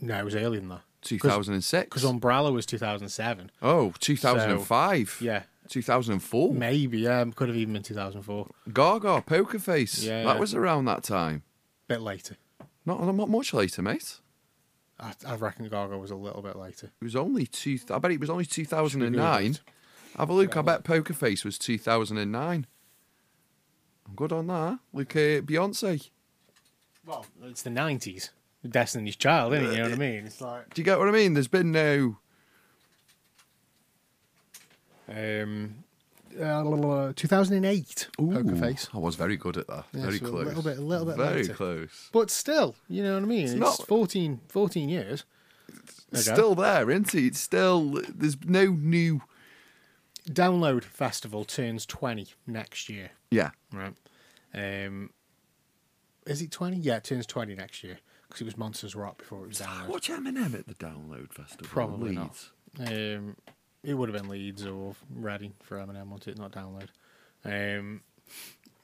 no, it was earlier than that. 2006. Because Umbrella was 2007. oh, 2005. Yeah, 2004. maybe. Yeah, could have even been 2004. Gaga, Poker Face. Yeah, that yeah. was around that time. A Bit later. Not, not much later, mate. I, I reckon Gaga was a little bit later. It was only two. I bet it was only 2009. Have a look. I bet Poker Face was 2009. I'm good on that. Look at Beyonce. Well, it's the 90s. Destiny's Child, isn't it? You know what I mean? It's like. Do you get what I mean? There's been no. Um, uh, 2008, Poker Face. I was very good at that. Yeah, very so a close. little bit- a little bit Very later. close. But still, you know what I mean? It's, not- 14, 14 years. It's still there, isn't it? It's still. There's no new. Download Festival turns 20 next year. Yeah. Right. Um, is it 20? Yeah, it turns 20 next year because it was Monsters Rock before it was Download. Watch Eminem at the Download Festival. Probably not. Um, it would have been Leeds or Reading for Eminem, wasn't it? Not Download. Um,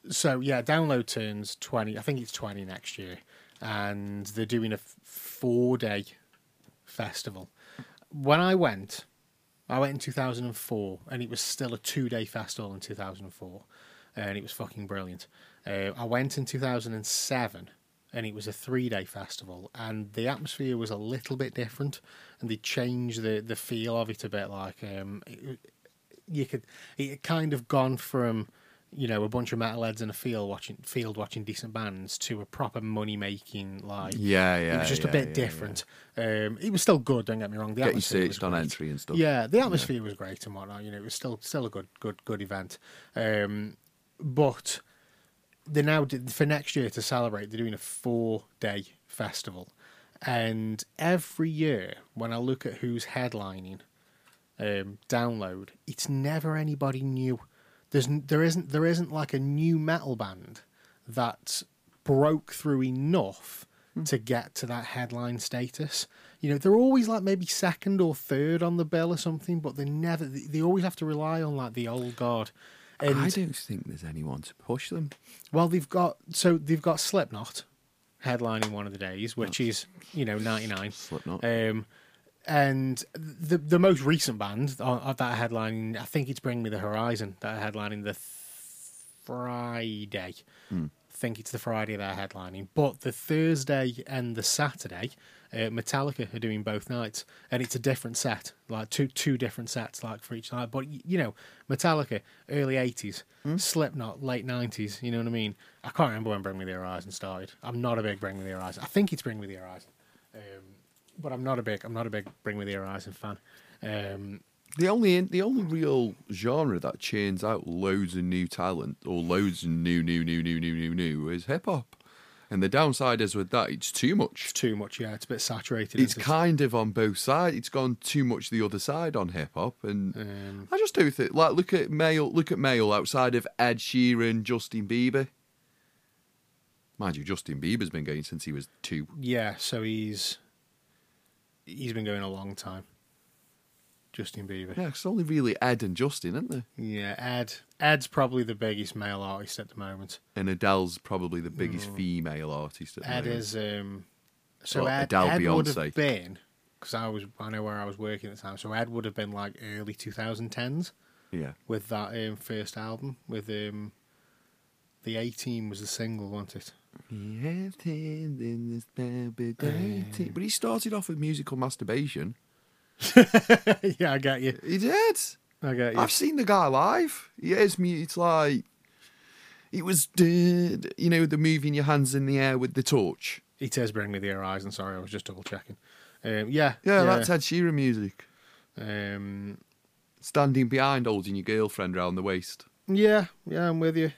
so yeah, Download turns 20. I think it's 20 next year, and they're doing a four-day festival. When I went, I went in 2004, and it was still a two-day festival in 2004, and it was fucking brilliant. Uh, I went in 2007, and it was a three-day festival, and the atmosphere was a little bit different, and they changed the the feel of it a bit. Like um, it, you could, it kind of gone from you know a bunch of metalheads in a field watching field watching decent bands to a proper money making like Yeah, yeah. it was just yeah, a bit yeah, different. Um, it was still good. Don't get me wrong. The Get atmosphere was on entry and stuff. Yeah, the atmosphere was great and whatnot. You know, it was still still a good good good event. Um, but they now did, for next year to celebrate. They're doing a four day festival, and every year when I look at who's headlining, um, download, it's never anybody new. There's there isn't there isn't like a new metal band that broke through enough to get to that headline status. You know, they're always like maybe second or third on the bill or something, but they never they always have to rely on like the old guard. And I don't think there's anyone to push them. well, they've got so they've got Slipknot headlining one of the days, which is you know ninety nine. Slipknot. Um, and the the most recent band of that headlining, I think it's Bring Me the Horizon that are headlining the th- Friday. I think it's the Friday they're headlining, but the Thursday and the Saturday, uh, Metallica are doing both nights, and it's a different set, like two two different sets, like for each night. But you know, Metallica early eighties, Slipknot late nineties. You know what I mean? I can't remember when Bring Me the Horizon started. I'm not a big Bring Me the Horizon. I think it's Bring Me the Horizon. Um, but I'm not a big I'm not a big Bring Me the Horizon fan. Um, The only the only real genre that churns out loads of new talent or loads of new new new new new new new is hip hop. And the downside is with that, it's too it's much. too much. Yeah, it's a bit saturated. It's isn't it? kind of on both sides. It's gone too much the other side on hip hop, and Um, I just don't think. Like, look at male. Look at male outside of Ed Sheeran, Justin Bieber. Mind you, Justin Bieber's been going since he was two. yeah, so he's he's been going a long time. Justin Bieber. Yeah, it's only really Ed and Justin, isn't there? Yeah, Ed. Ed's probably the biggest male artist at the moment. And Adele's probably the biggest female artist. At the Mm. Ed moment. is. Um, so Well, Ed, Adele, Ed would have been because I was I know where I was working at the time. So Ed would have been like early 2010s Yeah. with that um, first album with um, the A Team was the single, wasn't it? But he started off with musical masturbation. (laughs) yeah, I get you. He did. I get you. I've seen the guy live. He is me. It's like it was, dead. you know, the moving your hands in the air with the torch. It says "Bring Me the Horizon." Sorry, I was just double checking. Um, yeah, Yeah, that's Ed Sheeran music. Um, Standing behind, holding your girlfriend round the waist. yeah, yeah, I'm with you.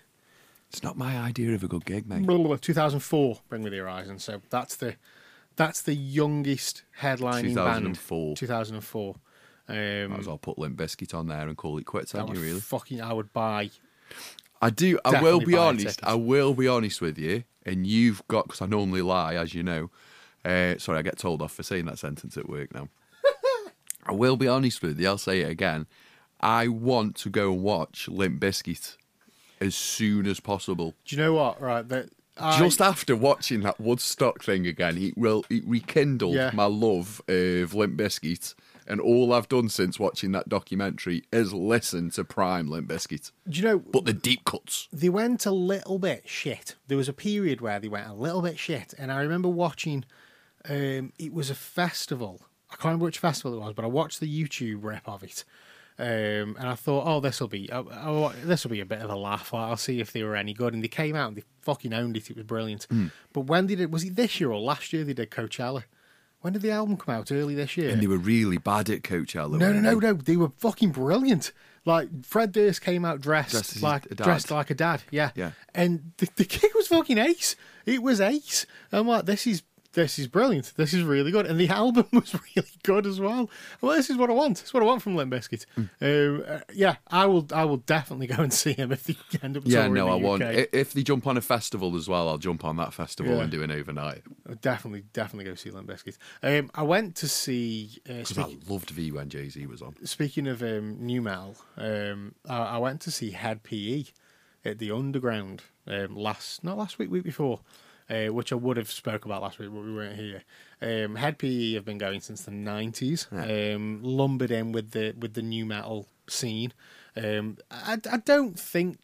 It's not my idea of a good gig, mate. Blah, blah, blah, 2004, Bring Me the Horizon. So that's the that's the youngest headlining band. 2004. 2004. Um, Might as well put Limp Bizkit on there and call it quits, hadn't you, really? fucking I would buy. I do. I will be honest. I will be honest with you. And you've got because I normally lie, as you know. Uh, sorry, I get told off for saying that sentence at work now. (laughs) I will be honest with you. I'll say it again. I want to go and watch Limp Bizkit as soon as possible. Do you know what? Right, that I, Just after watching that Woodstock thing again, it will it rekindled Yeah. my love of Limp Bizkit. And all I've done since watching that documentary is listen to Prime Limp Bizkit, do you know but the deep cuts. they went a little bit shit. There was a period where they went a little bit shit, and I remember watching. Um, it was a festival. I can't remember which festival it was, but I watched the YouTube rep of it, um, and I thought, oh, this will be this will be a bit of a laugh. Like, I'll see if they were any good. And they came out and they fucking owned it. It was brilliant. Hmm. But when did it? Was it this year or last year? They did Coachella. When did the album come out? Early this year. And they were really bad at Coachella. No, no, no, no. They were fucking brilliant. Like Fred Durst came out dressed, Dressed like dressed like a dad. Yeah, Yeah. And the, the gig was fucking ace. It was ace. I'm like, this is this is brilliant. This is really good. And the (laughs) album was really good as well. Well, this is what I want. This is what I want from Limp Bizkit. Mm. Um, uh, yeah, I will. I will definitely (laughs) go and see him if they end up. Yeah, no, the I UK. want. i- If they jump on a festival as well, I'll jump on that festival Yeah. and do an overnight. I'll definitely, definitely go see Limp Bizkit. Um, I went to see. Uh, Because speak- I loved V when Jay Z was on. Speaking of um, nu metal, um, I, I went to see Hed PE at the Underground um, last, not last week, week before, uh, which I would have spoke about last week, but we weren't here. Um, Hed PE have been going since the nineties, um, lumbered in with the with the nu metal scene. Um, I, I don't think.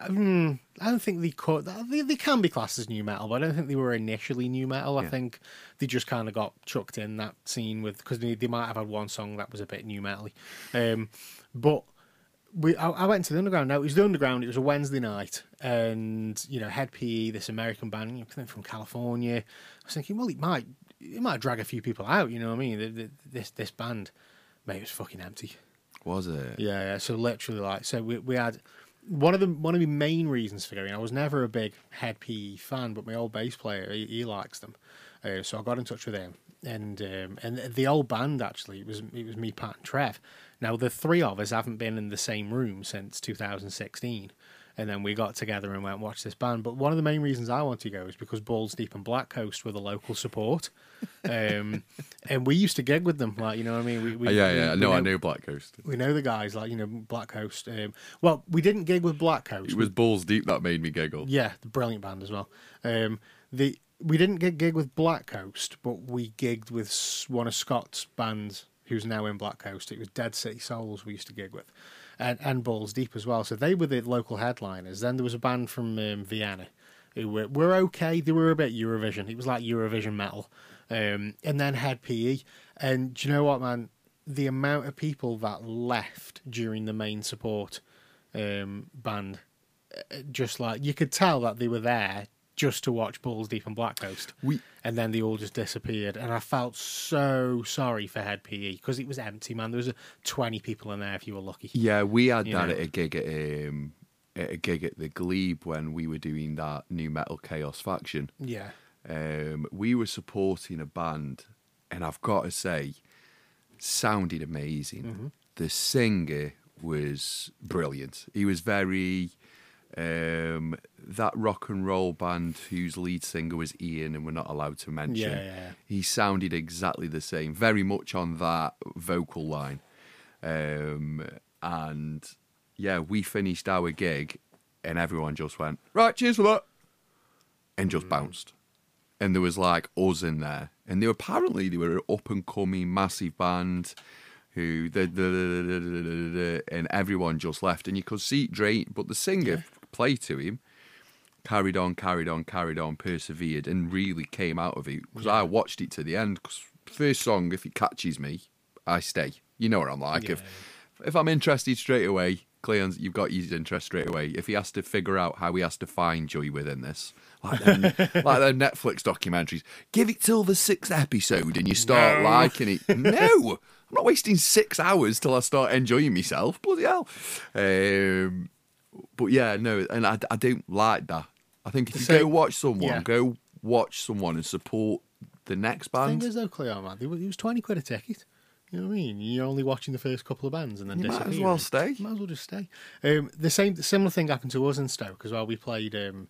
Um, I don't think they could. They, they can be classed as nu metal, but I don't think they were initially nu metal. I think they just kind of got chucked in that scene with because they, they might have had one song that was a bit nu metal. Um, but we, I, I went to the underground. Now it was the underground. It was a Wednesday night, and you know, Hed PE, this American band, you know, from California. I was thinking, well, it might, it might drag a few people out. You know what I mean? The, the, this this band, mate, it was fucking empty. Was it? Yeah, yeah. So literally, like, so we we had one of the one of the main reasons for going. I was never a big Hed PE fan, but my old bass player he, he likes them. Uh, so I got in touch with him, and um, and the old band actually it was it was me, Pat, and Trev. Now the three of us haven't been in the same room since 2016. And then we got together and went and watched this band. But one of the main reasons I wanted to go is because Balls Deep and Black Coast were the local support. Um, (laughs) and we used to gig with them, like, you know what I mean? We, we, Uh, yeah, yeah. we, No, we I know Black Coast. we know the guys, like you know Black Coast. Um, well, we didn't gig with Black Coast. It was balls deep that made me giggle. yeah, the brilliant band as well. Um, the we didn't get gig with Black Coast, but we gigged with one of Scott's bands who's now in Black Coast. It was Dead City Souls we used to gig with, and and Balls Deep as well. So they were the local headliners. Then there was a band from um, Vienna who were, were okay. They were a bit Eurovision. It was like Eurovision metal. Um, and then Hed PE. And do you know what, man? The amount of people that left during the main support um, band, uh, just like you could tell that they were there just to watch Balls Deep and Black Coast. We- and then they all just disappeared. And I felt so sorry for Hed PE because it was empty, man. There was uh, 20 people in there if you were lucky. Yeah, we had You that know. at a gig at um, at a gig at the Glebe when we were doing that new metal chaos faction. Yeah. Um, we were supporting a band, and I've got to say, sounded amazing. Mm-hmm. The singer was brilliant. He was very um, that rock and roll band whose lead singer was Ian, and we're not allowed to mention. Yeah, yeah, yeah. He sounded exactly the same, very much on that vocal line. Um, and yeah, we finished our gig, and everyone just went right. Cheers for that, and Mm. just bounced. And there was like us in there, and they were apparently they were an up and coming massive band. Who the, the, the, the, and everyone just left, and you could see drain. But the singer played to him, carried on, carried on, carried on, persevered, and really came out of it. Because I watched it to the end. Because first song, if it catches me, I stay. You know what I'm like. If if I'm interested straight away, Cleon's, you've got his interest straight away. If he has to figure out how he has to find joy within this, like them, (laughs) like the Netflix documentaries, give it till the sixth episode and you start No. liking it. (laughs) No, I'm not wasting six hours till I start enjoying myself. Bloody hell. Um, but yeah, no, and I, I don't like that. I think if you go watch someone, yeah. go watch someone and support the next band. thing is, though, Cleo, man, it was 20 quid a ticket. You know what I mean? You're only watching the first couple of bands and then You might as disappearing. well stay. Might as well just stay. Um, the same similar thing happened to us in Stoke as well. We played. Um,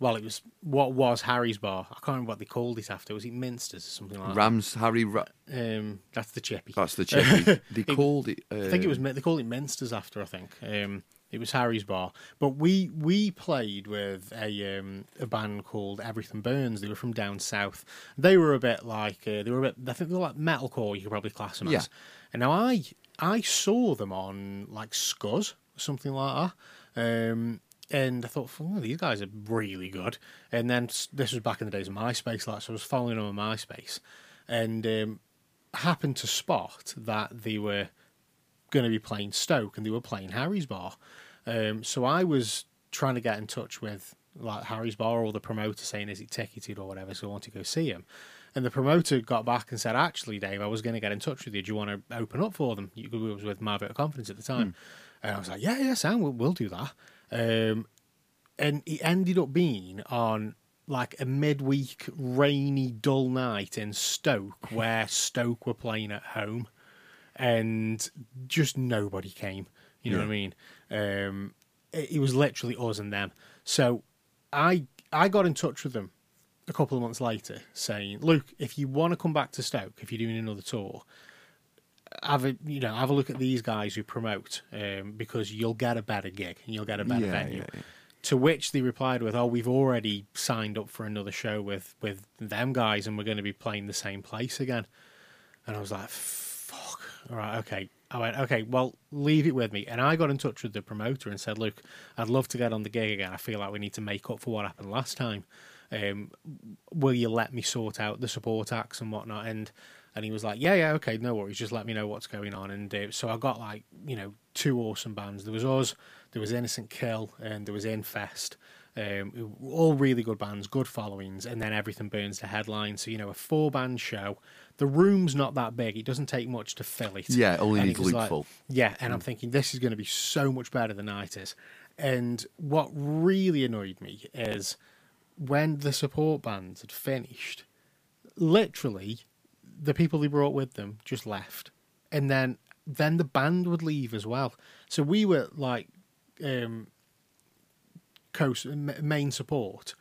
well, it was what was Harry's bar. I can't remember what they called it after. Was it Minster's or something like that? Rams, Harry, Ra- that? Um, that's the chippy. that's the chippy. (laughs) they called it. Uh, I think it was they called it Minster's after. I think um, it was Harry's bar. But we we played with a um, a band called Everything Burns. They were from down south. They were a bit like uh, they were a bit. I think they were like metalcore. You could probably class them Yeah. as. And now I I saw them on like Scuzz or something like that. Um, and I thought, oh, these guys are really good. And then this was back in the days of MySpace, like so I was following them on MySpace, and um, happened to spot that they were going to be playing Stoke and they were playing Harry's Bar. Um, so I was trying to get in touch with like Harry's Bar or the promoter saying, is it ticketed or whatever? So I want to go see him. And the promoter got back and said, actually, Dave, I was going to get in touch with you. Do you want to open up for them? You it was with of Confidence at the time. And I was like, yeah, yeah, Sam, we'll, we'll do that. Um, and it ended up being on like a midweek rainy dull night in Stoke where Stoke were playing at home and just nobody came you know what I mean um it, it was literally us and them so I I got in touch with them a couple of months later saying look if you want to come back to Stoke if you're doing another tour have a you know have a look at these guys who promote um, because you'll get a better gig and you'll get a better Yeah, venue yeah, yeah. to which they replied with, "Oh, we've already signed up for another show with with them guys, and we're going to be playing the same place again." And I was like, "Fuck! All right, okay." I went, "Okay, well, leave it with me." And I got in touch with the promoter and said, "Look, I'd love to get on the gig again. I feel like we need to make up for what happened last time. Um, will you let me sort out the support acts and whatnot?" And and he was like, "Yeah, yeah, okay, no worries. Just let me know what's going on." And uh, so I got like you know two awesome bands. There was us, there was Innocent Kill, and there was Infest. Um, all really good bands, good followings, and then everything burns to headline. So you know, a four band show. The room's not that big; it doesn't take much to fill it. Yeah, it only And needs was loop full. Yeah, and Mm. I'm thinking this is going to be so much better than it is. And what really annoyed me is when the support bands had finished, literally, the people they brought with them just left, and then then the band would leave as well. So we were like um, co main support,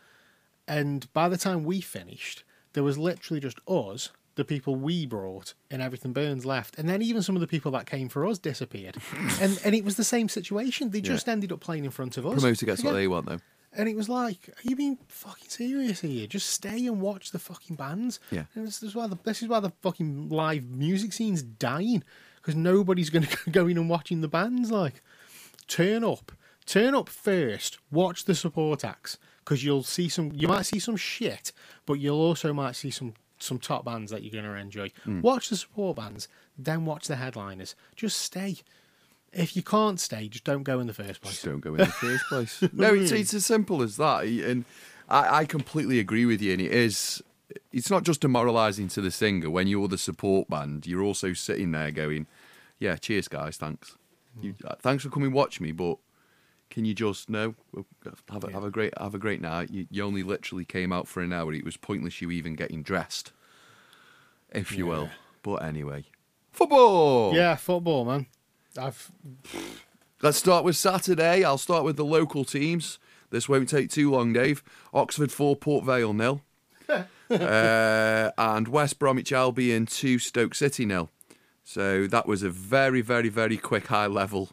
and by the time we finished, there was literally just us, the people we brought, and everything burns left, and then even some of the people that came for us disappeared, (laughs) and and it was the same situation. They just ended up playing in front of us. Promoter gets what they want, though. And it was like, are you being fucking serious here? Just stay and watch the fucking bands. Yeah. And this is why the this is why the fucking live music scene's dying because nobody's going (laughs) to go in and watching the bands. Like, turn up, turn up first. Watch the support acts because you'll see some. You might see some shit, but you'll also might see some some top bands that you're going to enjoy. Watch the support bands, then watch the headliners. Just stay. If you can't stay, just don't go in the first place. Just don't go in the first place. (laughs) no, it's, it's as simple as that. And I, I completely agree with you. And it is, it's not just demoralising to the singer. When you're the support band, you're also sitting there going, yeah, cheers, guys, thanks. You, uh, thanks for coming watch me, but can you just no have a, have a great have a great night? You, you only literally came out for an hour. It was pointless you even getting dressed, if you will. But anyway, football. Yeah, football, man. I've Let's start with Saturday. I'll start with the local teams. This won't take too long, Dave. Oxford 4, Port Vale nil. (laughs) uh, and West Bromwich Albion 2, Stoke City nil. So that was a very, very, very quick high level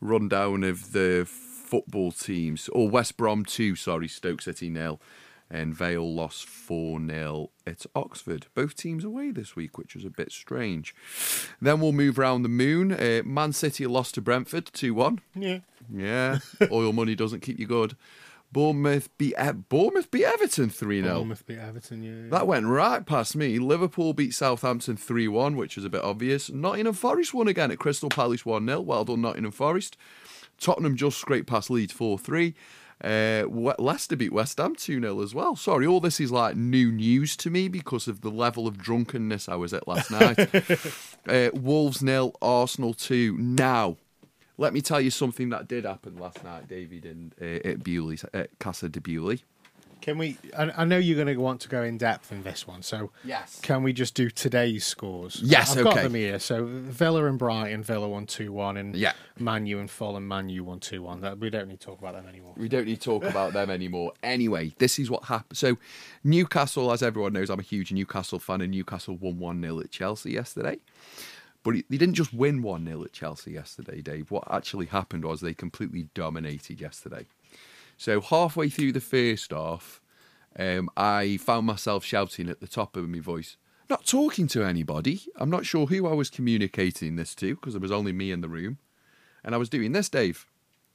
rundown of the football teams. Or West Brom 2, sorry, Stoke City nil. And Vale lost 4 0 at Oxford. Both teams away this week, which was a bit strange. Then we'll move around the moon. Uh, Man City lost to Brentford 2 1. yeah. Yeah, (laughs) oil money doesn't keep you good. Bournemouth beat E- Bournemouth beat Everton three 0 Bournemouth beat Everton. Yeah. That went right past me. Liverpool beat Southampton three one, which is a bit obvious. Nottingham Forest won again at Crystal Palace one 0 Well done, Nottingham Forest. Tottenham just scraped past Leeds four three. Uh, Leicester beat West Ham 2 0 as well. Sorry, all this is like new news to me because of the level of drunkenness I was at last (laughs) night. uh, Wolves nil, Arsenal 2. Now, let me tell you something that did happen last night, David, and uh, at at Casa de Bewley. Can we? I, I know you're going to want to go in depth in this one, so Yes. Can we just do today's scores? Yes, I've got them here. So Villa and Brighton, Villa one two one, and Yeah. Manu and Fulham, Manu one two one. That we don't need to talk about them anymore. We don't need to talk about them anymore. (laughs) Anyway, this is what happened. So, Newcastle, as everyone knows, I'm a huge Newcastle fan, and Newcastle won 1 0 at Chelsea yesterday. But they didn't just win 1 0 at Chelsea yesterday, Dave. What actually happened was they completely dominated yesterday. So, halfway through the first half, um, I found myself shouting at the top of my voice, not talking to anybody. I'm not sure who I was communicating this to because there was only me in the room. And I was doing this, Dave.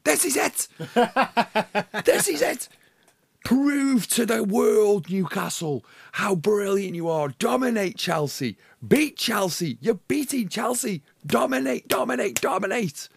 This is it! (laughs) this is it! Prove to the world, Newcastle, how brilliant you are. Dominate Chelsea. Beat Chelsea. You're beating Chelsea. Dominate, dominate, dominate.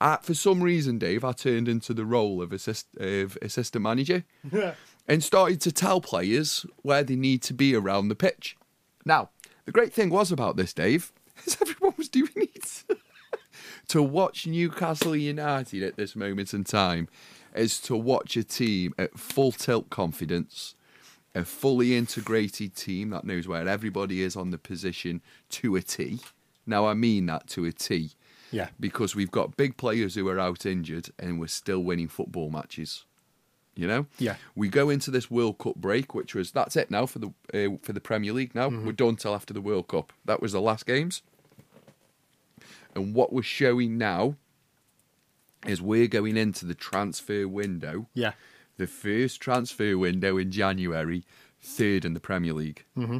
Uh, for some reason, Dave, I turned into the role of, assist, of assistant manager (laughs) and started to tell players where they need to be around the pitch. Now, the great thing was about this, Dave, (laughs) is everyone was doing it. (laughs) to watch Newcastle United at this moment in time is to watch a team at full tilt confidence, a fully integrated team that knows where everybody is on the position to a T. Now, I mean that to a T. Yeah. Because we've got big players who are out injured and we're still winning football matches. You know? Yeah. We go into this World Cup break, which was that's it now for the uh, for the Premier League. Now we're done till after the World Cup. That was the last games. And what we're showing now is we're going into the transfer window. Yeah. The first transfer window in January, third in the Premier League. Mm-hmm.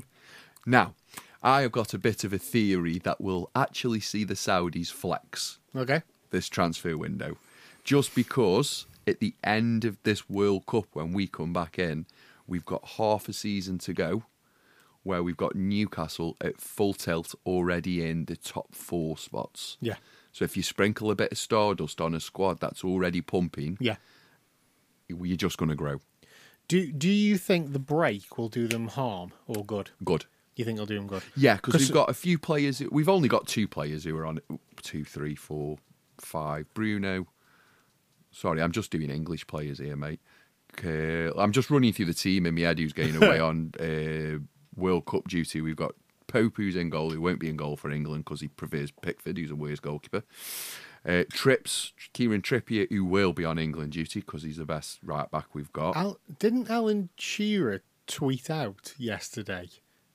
Now, I have got a bit of a theory that will actually see the Saudis flex Okay. this transfer window. Just because at the end of this World Cup, when we come back in, we've got half a season to go where we've got Newcastle at full tilt already in the top four spots. Yeah. So if you sprinkle a bit of stardust on a squad that's already pumping, Yeah. you're just going to grow. Do Do you think the break will do them harm or good? Good. You think it'll do them good? Yeah, because we've got a few players. We've only got two players who are on it. Two, three, four, five. Bruno. Sorry, I'm just doing English players here, mate. Okay, I'm just running through the team in my head who's going away (laughs) on uh, World Cup duty. We've got Pope who's in goal, who won't be in goal for England because he prefers Pickford, who's a worse goalkeeper. Uh, Trips, Kieran Trippier, who will be on England duty because he's the best right back we've got. Al, didn't Alan Shearer tweet out yesterday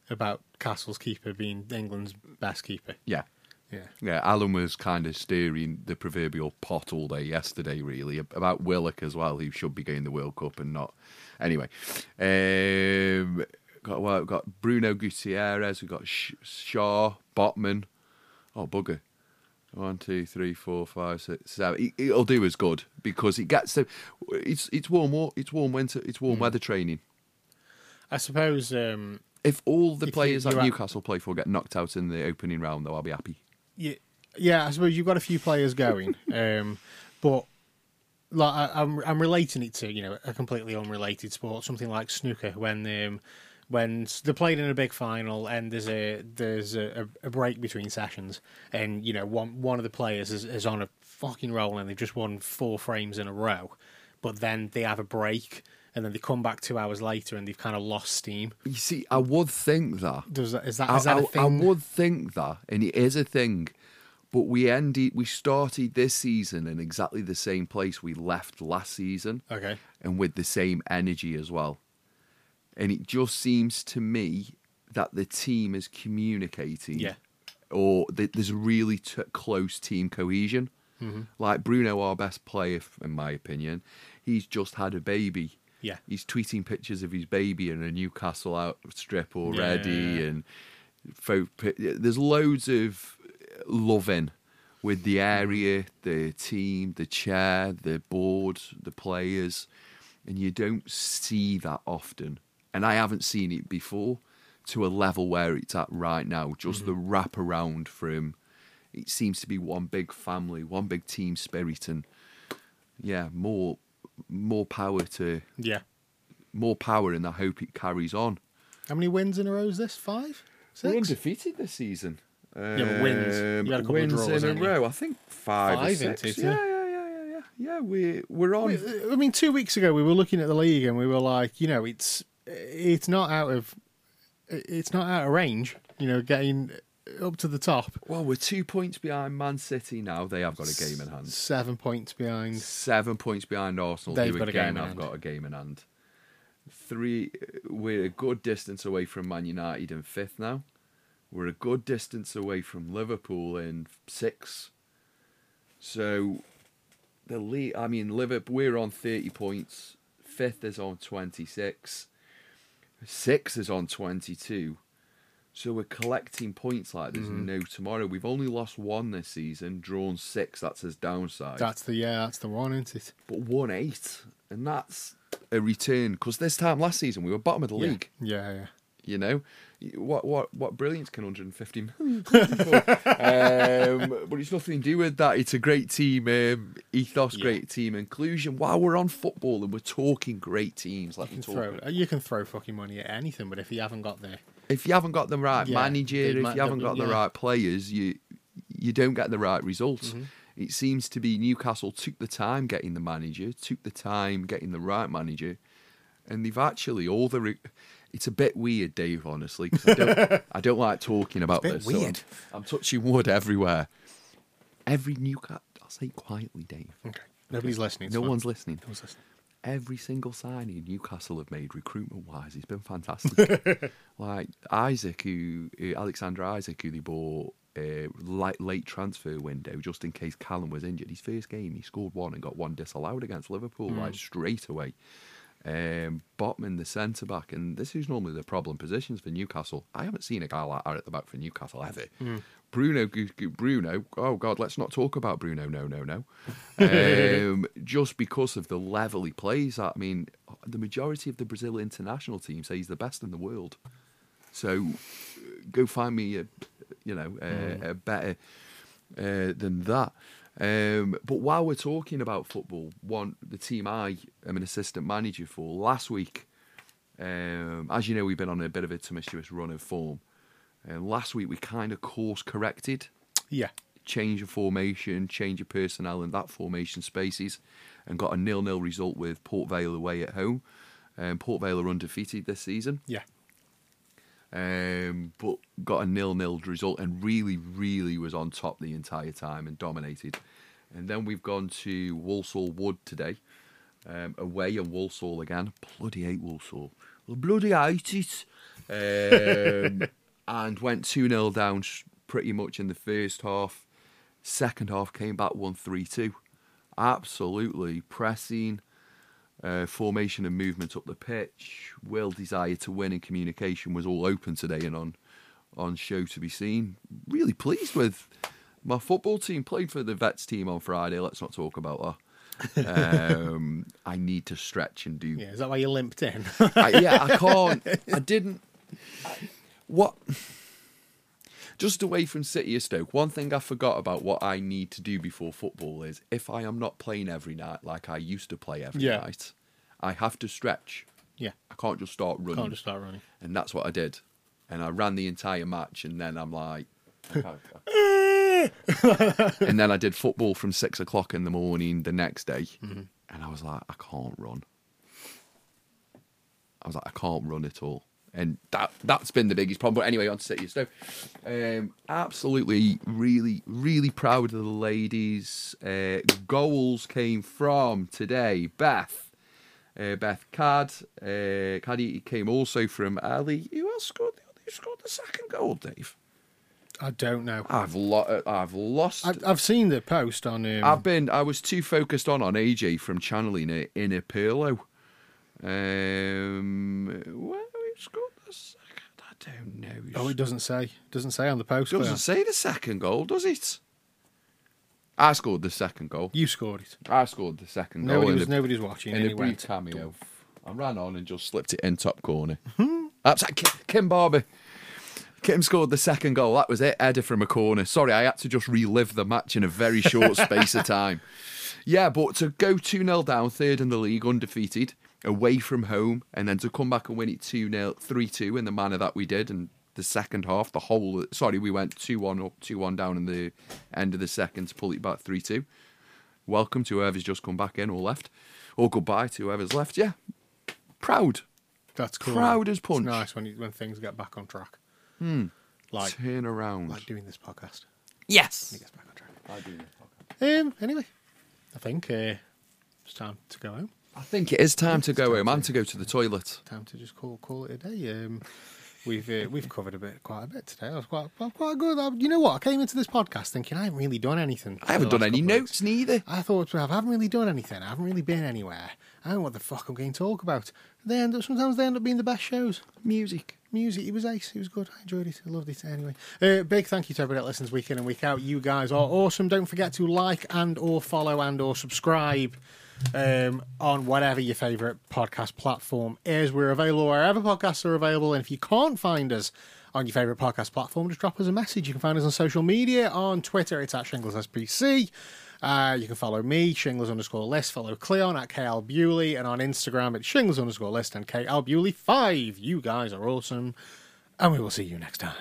about Castle's keeper being England's best keeper? yeah. Yeah. Yeah, Alan was kind of steering the proverbial pot all day yesterday, really, about Willock as well, who should be getting the World Cup and not. Anyway, um, got well, we've got Bruno Guimarães, we've got Shaw, Botman. Oh, bugger. One, two, three, four, five, six, seven. It, it'll do as good because it gets to. It's it's warm. wa- It's warm winter. It's warm weather training. I suppose um, If all the If you- players at- Newcastle play for get knocked out in the opening round, though, I'll be happy. yeah, yeah, I suppose you've got a few players going, (laughs) um, but like I, I'm, I'm relating it to you know a completely unrelated sport, something like snooker, when um, when they're played in a big final and there's a there's a, a break between sessions, and you know one one of the players is, is on a fucking roll and they've just won four frames in a row, but then they have a break. And then they come back two hours later, and they've kind of lost steam. You see, I would think that. Does that is that I, is that a I- I thing? would think that, and it is a thing. But we ended, we started this season in exactly the same place we left last season, Okay. and with the same energy as well. And it just seems to me that the team is communicating, Yeah. or that there's really t- close team cohesion. Mm-hmm. Like Bruno, our best player, in my opinion, he's just had a baby. Yeah. He's tweeting pictures of his baby in a Newcastle outstrip already, Yeah. and pi- there's loads of loving with the mm-hmm. area, the team, the chair, the board, the players, and you don't see that often. And I haven't seen it before to a level where it's at right now. Just mm-hmm. the wrap around from it seems to be one big family, one big team spirit, and yeah, more more power to Yeah. more power, and I hope it carries on. How many wins in a row is this? Five? six? We're Six? undefeated this season. Yeah, but wins. Um, You had a couple of wins draws, in a row. I think five, or six. it, Yeah, yeah? yeah, yeah, yeah, yeah. Yeah, we we're on. I mean, two weeks ago we were looking at the league and we were like, you know, it's it's not out of it's not out of range. You know, getting up to the top. well, we're two points behind Man City now. They have got a game in hand. Seven points behind. Seven points behind Arsenal. They've who got a game in have hand. got a game in hand. Three. We're a good distance away from Man United in fifth now. We're a good distance away from Liverpool in six. So, the lead. I mean, Liverpool. We're on thirty points. Fifth is on twenty six. Six is on twenty two. So we're collecting points like there's Mm-hmm. no tomorrow. We've only lost one this season, drawn six. That's his downside. That's the yeah, that's the one, isn't it? but one eight, and that's a return. Because this time last season we were bottom of the Yeah. league. Yeah, yeah. You know, what what what brilliance can 150 million? (laughs) um, but it's nothing to do with that. It's a great team um, ethos, Yeah. great team inclusion. While we're on football and we're talking great teams, like You can throw you can throw fucking money at anything, but if you haven't got the If you haven't got the right Yeah, manager, if you haven't got the yeah. right players, you you don't get the right results. Mm-hmm. It seems to be Newcastle took the time getting the manager, took the time getting the right manager, and they've actually all the. Re- it's a bit weird, Dave. Honestly, 'cause I don't, (laughs) I don't like talking about this. so I'm- weird. I'm, touching wood everywhere. Every Newcastle, I'll say it quietly, Dave. Okay. Nobody's listening. no one's listening. No one's listening. Every single signing Newcastle have made recruitment wise, it's been fantastic. (laughs) like Isak, who uh, Alexander Isak, who they bought uh, late, late transfer window just in case Callum was injured. His first game, he scored one and got one disallowed against Liverpool, like straight away. Um, Botman, the centre back, and this is normally the problem positions for Newcastle. I haven't seen a guy like that at the back for Newcastle ever. Bruno, Bruno. Oh God, let's not talk about Bruno. No, no, no. (laughs) Um, just because of the level he plays at. I mean, the majority of the Brazil international team say he's the best in the world. So, uh, go find me a, you know, a, a better uh, than that. Um, but while we're talking about football, one the team I am an assistant manager for last week. Um, as you know, we've been on a bit of a tumultuous run of form. And last week we kind of course corrected, Yeah. change of formation, change of personnel in that formation spaces, and got a nil-nil result with Port Vale away at home. Um, Port Vale are undefeated this season. Yeah. um, but got a nil-nil result and really, really was on top the entire time and dominated. And then we've gone to Walsall Wood today, um, away in Walsall again. Bloody hate Walsall. Bloody hate it. (laughs) Um, and went 2 0 down pretty much in the first half. Second half came back 1 3 2. Absolutely pressing, uh, formation and movement up the pitch, will, desire to win, and communication was all open today and on on show to be seen. Really pleased with my football team. Played for the vets team on Friday. Let's not talk about that. um, (laughs) I need to stretch and do Yeah, is that why you limped in? I, yeah, I (laughs) can't. I didn't. I- what? (sighs) Just away from City of Stoke, one thing I forgot about what I need to do before football is if I am not playing every night like I used to play every Yeah. night, I have to stretch. yeah, I can't just start running. can't just start running. And that's what I did. And I ran the entire match, and then I'm like. (laughs) And then I did football from six o'clock in the morning the next day, mm-hmm. and I was like, I can't run. I was like, I can't run at all, and that that's been the biggest problem. But anyway, on to City Stoke. Um, absolutely, really, really proud of the ladies. Uh, goals came from today, Beth. Uh, Beth Cad, uh, Caddy came also from Ali. Who else scored? Who scored the second goal, Dave? I don't know. I've lo- I've lost. I've, I've seen the post on. Um, I've been. I was too focused on on AJ from channeling it in a Pirlo. Um, well, who scored the second? I don't know. oh, it doesn't say. It Doesn't say on the post. It doesn't say the second goal, does it? I scored the second goal. You scored it. I scored the second goal. Nobody in was. Nobody's watching. in and a he brief went. cameo. I ran on and just slipped it in top corner. (laughs) That's Kim, Kim Barber. Kim scored the second goal. That was it. Header from a corner. Sorry, I had to just relive the match in a very short (laughs) space of time. Yeah, but to go 2 0 down, third in the league, undefeated, away from home, and then to come back and win it 2 0, 3 2 in the manner that we did, and the second half, the whole. Sorry, we went 2 1 up, 2 1 down in the end of the second to pull it back 3 2. Welcome to whoever's just come back in or left, or goodbye to whoever's left. Yeah, proud. That's cool. Proud as It's punch. nice when you, when things get back on track. Hmm. Like Turn around. like doing this podcast. Yes. It gets back on track. Um. Anyway, I think uh, it's time to go home. I think it is time to go time home to- and to go to the toilet. Time to just call call it a day. Um. We've uh, we've covered a bit, quite a bit today. That was quite quite, good. I, you know what? I came into this podcast thinking I haven't really done anything. I haven't done any notes neither. I thought I haven't really done anything. I haven't really been anywhere. I don't know what the fuck I'm going to talk about. They end up sometimes they end up being the best shows. Music. Music, it was ace. It was good. I enjoyed it. I loved it. Anyway, uh, big thank you to everybody that listens week in and week out. You guys are awesome. Don't forget to like and or follow and or subscribe um, on whatever your favourite podcast platform is. We're available wherever podcasts are available. And if you can't find us on your favourite podcast platform, just drop us a message. You can find us on social media. On Twitter, it's at Shingles SPC. Uh, you can follow me, Shingles underscore list. Follow Cleon at KL Bewley. And on Instagram, it's Shingles underscore list and KL Bewley 5. You guys are awesome. And we will see you next time.